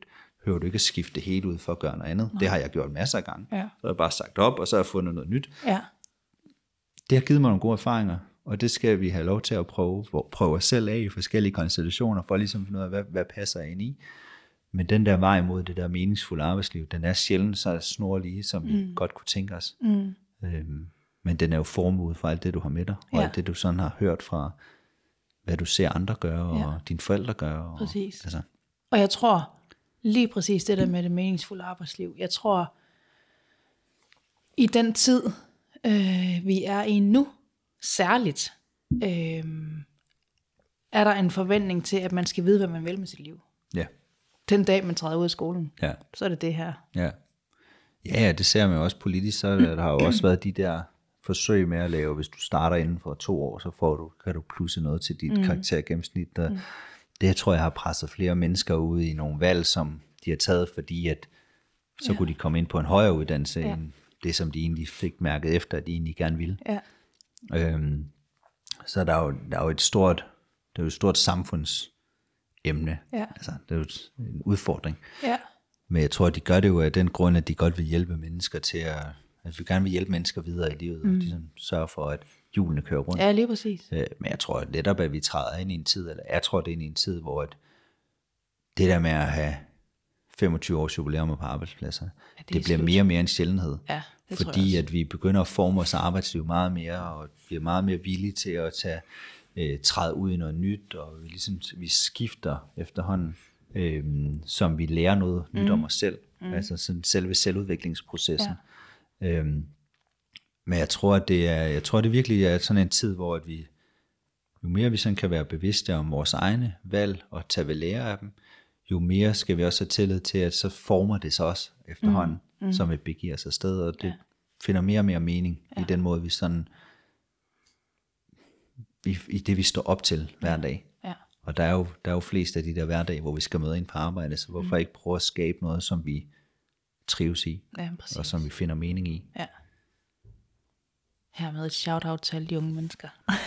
behøver du ikke at skifte det hele ud for at gøre noget andet. Nej. Det har jeg gjort masser af gange. Ja. Så har jeg bare sagt op, og så har jeg fundet noget nyt. Ja. Det har givet mig nogle gode erfaringer, og det skal vi have lov til at prøve, prøve os selv af i forskellige konstellationer, for ligesom at finde ud af, hvad, hvad passer ind i. Men den der vej mod det der meningsfulde arbejdsliv, den er sjældent så snorlige, som vi mm. godt kunne tænke os. Mm. Øhm, men den er jo ud fra alt det, du har med dig, og Ja. alt det, du sådan har hørt fra, hvad du ser andre gøre, og Ja. dine forældre gøre. Og, Præcis. Altså, Og jeg tror lige præcis det der med det meningsfulde arbejdsliv. Jeg tror, i den tid, øh, vi er i nu, særligt, øh, er der en forventning til, at man skal vide, hvad man vil med sit liv. ja, Den dag, man træder ud af skolen, ja, så er det det her. ja. Ja, ja, det ser man jo også politisk, så der har jo også været de der forsøg med at lave, hvis du starter inden for to år, så får du, kan du plusse noget til dit mm. karaktergennemsnit. Der, mm. Det tror jeg har presset flere mennesker ud i nogle valg, som de har taget, fordi at så ja. kunne de komme ind på en højere uddannelse, ja. end det, som de egentlig fik mærket efter, at de egentlig gerne ville. Ja. Øhm, så der er, jo, der er jo et stort, det er jo et stort samfundsemne. Ja. Altså, det er jo et- en udfordring. Ja. Men jeg tror, at de gør det jo af den grund, at de godt vil hjælpe mennesker til at, at vi gerne vil hjælpe mennesker videre i livet, mm. og ligesom sørge for, at hjulene kører rundt. ja, lige præcis. Øh, Men jeg tror at netop, at vi træder ind i en tid, eller jeg tror, det er ind i en tid, hvor at det der med at have 25 års jubilæum på arbejdspladser, ja, det det, bliver slut. mere og mere en sjældenhed. Ja, det fordi at vi begynder at forme vores arbejdsliv meget mere, og bliver meget mere villige til at tage, øh, træde ud i noget nyt, og vi, ligesom, vi skifter efterhånden, øh, som vi lærer noget mm. nyt om os selv. Mm. Altså sådan selve selvudviklingsprocessen. Ja. Øhm, men jeg tror, at det er, jeg tror, det virkelig er sådan en tid, hvor at vi, jo mere vi sådan kan være bevidste om vores egne valg og tage ved lære af dem, jo mere skal vi også have tillid til, at så former det sig også efterhånden, mm. Mm. som vi begiver os afsted, og det ja. finder mere og mere mening ja. i den måde, vi sådan, i, i det vi står op til hver dag. Ja. Og der er, jo, der er jo flest af de der hverdage, hvor vi skal møde ind på arbejde, så hvorfor mm. ikke prøve at skabe noget, som vi trives i, Ja, præcis. og som vi finder mening i. Ja. Hermed et shout-out til alle de unge mennesker.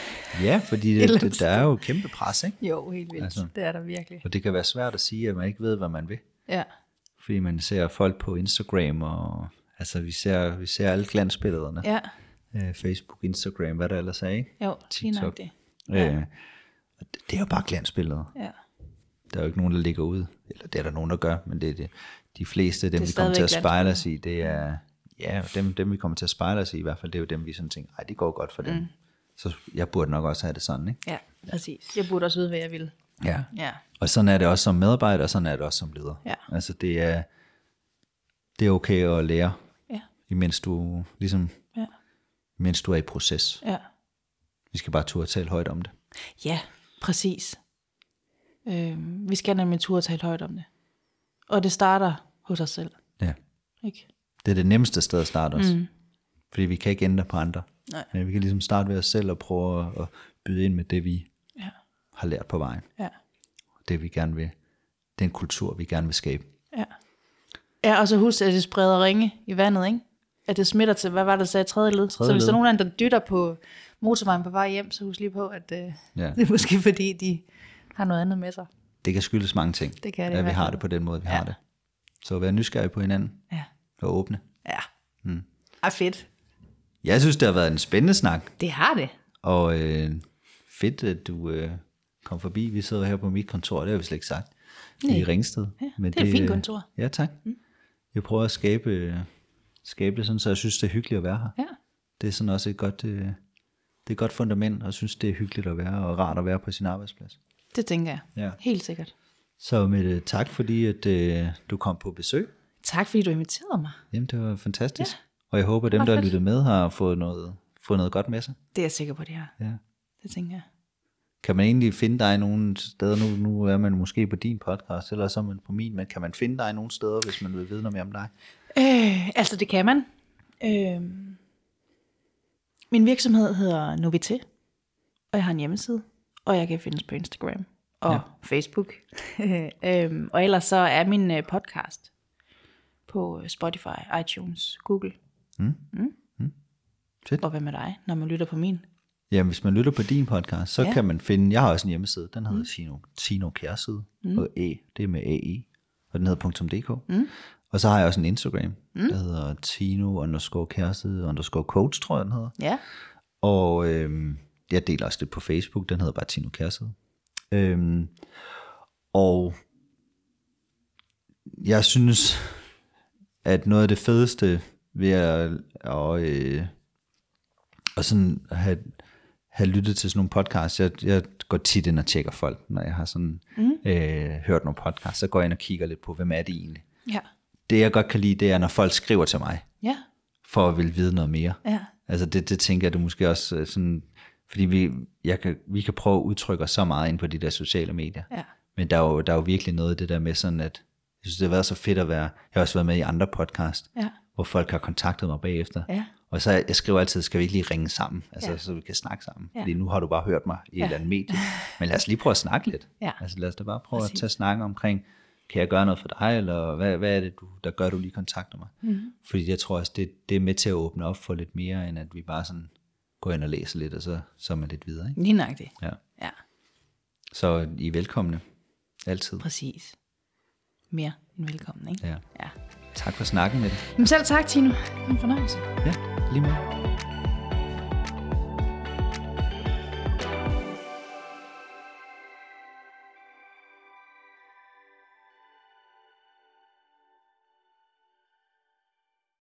Ja, fordi Et det, det, der er jo kæmpe pres, ikke? jo, helt vildt. Altså. Det er der virkelig. Og det kan være svært at sige, at man ikke ved, hvad man vil. Ja. Fordi man ser folk på Instagram og Altså, vi ser, vi ser alle glansbillederne. Ja, Øh, Facebook, Instagram, hvad der ellers er, ikke? jo, TikTok. det. Ja. Øh, det er jo bare glansbilleder. Ja. Der er jo ikke nogen, der ligger ud. Eller det er der nogen, der gør, men det er det. De fleste af dem, vi kommer til at spejle os i, det er... Ja, dem, dem vi kommer til at spejle os i, i hvert fald, det er jo dem, vi sådan tænker, ej, det går godt for dem. Mm. Så jeg burde nok også have det sådan, ikke? ja, præcis. Jeg burde også vide, hvad jeg vil. Ja. Ja, Og sådan er det også som medarbejder, og sådan er det også som leder. Ja. Altså det er, det er okay at lære, ja, imens du, ligesom, ja, mens du er i proces. ja. Vi skal bare turde tale højt om det. Ja, præcis. Øh, vi skal nemlig turde tale højt om det. Og det starter hos os selv, Ja. ikke? Det er det nemmeste sted at starte os. Mm. Fordi vi kan ikke ændre på andre. Nej. Men vi kan ligesom starte ved os selv og prøve at, at byde ind med det, vi Ja, har lært på vejen. ja, Det vi gerne vil. Den kultur, vi gerne vil skabe. ja. Ja, og så husk, at det spreder ringe i vandet, ikke? At det smitter til, hvad var det, sagde, tredje led? Tredje så hvis der er nogen, der dytter på motorvejen på vej hjem, så husk lige på, at øh, Ja. det er måske fordi, de har noget andet med sig. Det kan skyldes mange ting. Det kan det At vi har det på den måde, vi Ja. har det. Så vær nysgerrig på hinanden Ja, og åbne. ja. Mm. Ej, fedt. Jeg synes, det har været en spændende snak. Det har det. Og øh, fedt, at du øh, kom forbi. Vi sidder her på mit kontor, det har vi slet ikke sagt. Nej. I Ringsted. Ja, det er et fint kontor. Ja, tak. Mm. Jeg prøver at skabe, øh, skabe det sådan, så jeg synes, det er hyggeligt at være her. Ja. Det er sådan også et godt, øh, det er et godt fundament, og jeg synes, det er hyggeligt at være, og rart at være på sin arbejdsplads. Det tænker jeg. Ja. Helt sikkert. Så med det, tak fordi, at øh, du kom på besøg. Tak fordi du inviterede mig. Jamen, det var fantastisk. Ja. Og jeg håber, at dem, der har lyttet med, har fået noget, fået noget godt med sig. Det er jeg sikker på, det her. Ja. Det tænker jeg. Kan man egentlig finde dig nogle steder, nu, nu er man måske på din podcast, eller så er man på min, men kan man finde dig nogle steder, hvis man vil vide noget mere om dig? Øh, altså, det kan man. Øh, min virksomhed hedder Novité, og jeg har en hjemmeside, og jeg kan findes på Instagram og Ja. Facebook. øh, og ellers så er min øh, podcast på Spotify, iTunes, Google. Fedt. Og hvad med dig, når man lytter på min? Jamen, hvis man lytter på din podcast, så ja. Kan man finde, jeg har også en hjemmeside, den hedder mm. Tino, Tino Kjærside, mm. og E, det er med AI, og den hedder .dk. Mm. Og så har jeg også en Instagram, mm. der hedder Tino underscore Kjærside underscore coach, tror jeg den hedder. Ja, Og øhm, jeg deler også lidt på Facebook, den hedder bare Tino Kjærside. Øhm, og jeg synes, at noget af det fedeste ved at, at, øh, at sådan have, have lyttet til sådan nogle podcasts, jeg, jeg går tit ind og tjekker folk, når jeg har sådan mm. øh, hørt nogle podcasts, så går jeg ind og kigger lidt på, hvem er det egentlig. ja, Det jeg godt kan lide, det er, når folk skriver til mig, ja, for at vil vide noget mere. ja, Altså det, det tænker jeg, du måske også øh, sådan, fordi vi, jeg kan, vi kan prøve at udtrykke os så meget ind på de der sociale medier. ja, Men der er, jo, der er jo virkelig noget af det der med sådan, at jeg synes, det har været så fedt at være, jeg har også været med i andre podcast, ja, hvor folk har kontaktet mig bagefter. ja, Og så jeg skriver altid, skal vi ikke lige ringe sammen, altså Ja. så vi kan snakke sammen. Ja. Fordi nu har du bare hørt mig i et eller andet medie. Men lad os lige prøve at snakke lidt. Ja. Altså lad os da bare prøve Præcis. at tage snakken omkring, kan jeg gøre noget for dig, eller hvad, hvad er det, du, der gør, du lige kontakter mig? Mhm. Mm. Fordi jeg tror også, det, det er med til at åbne op for lidt mere, end at vi bare sådan går ind og læser lidt, og så, så er man lidt videre. Ikke? lige nok det. Ja. Ja, Så I er velkomne. Altid. præcis. Mere end velkommen, ikke? Ja. Ja. Tak for snakken med det. Men selv tak, Tino. En fornøjelse. Ja, lige måde.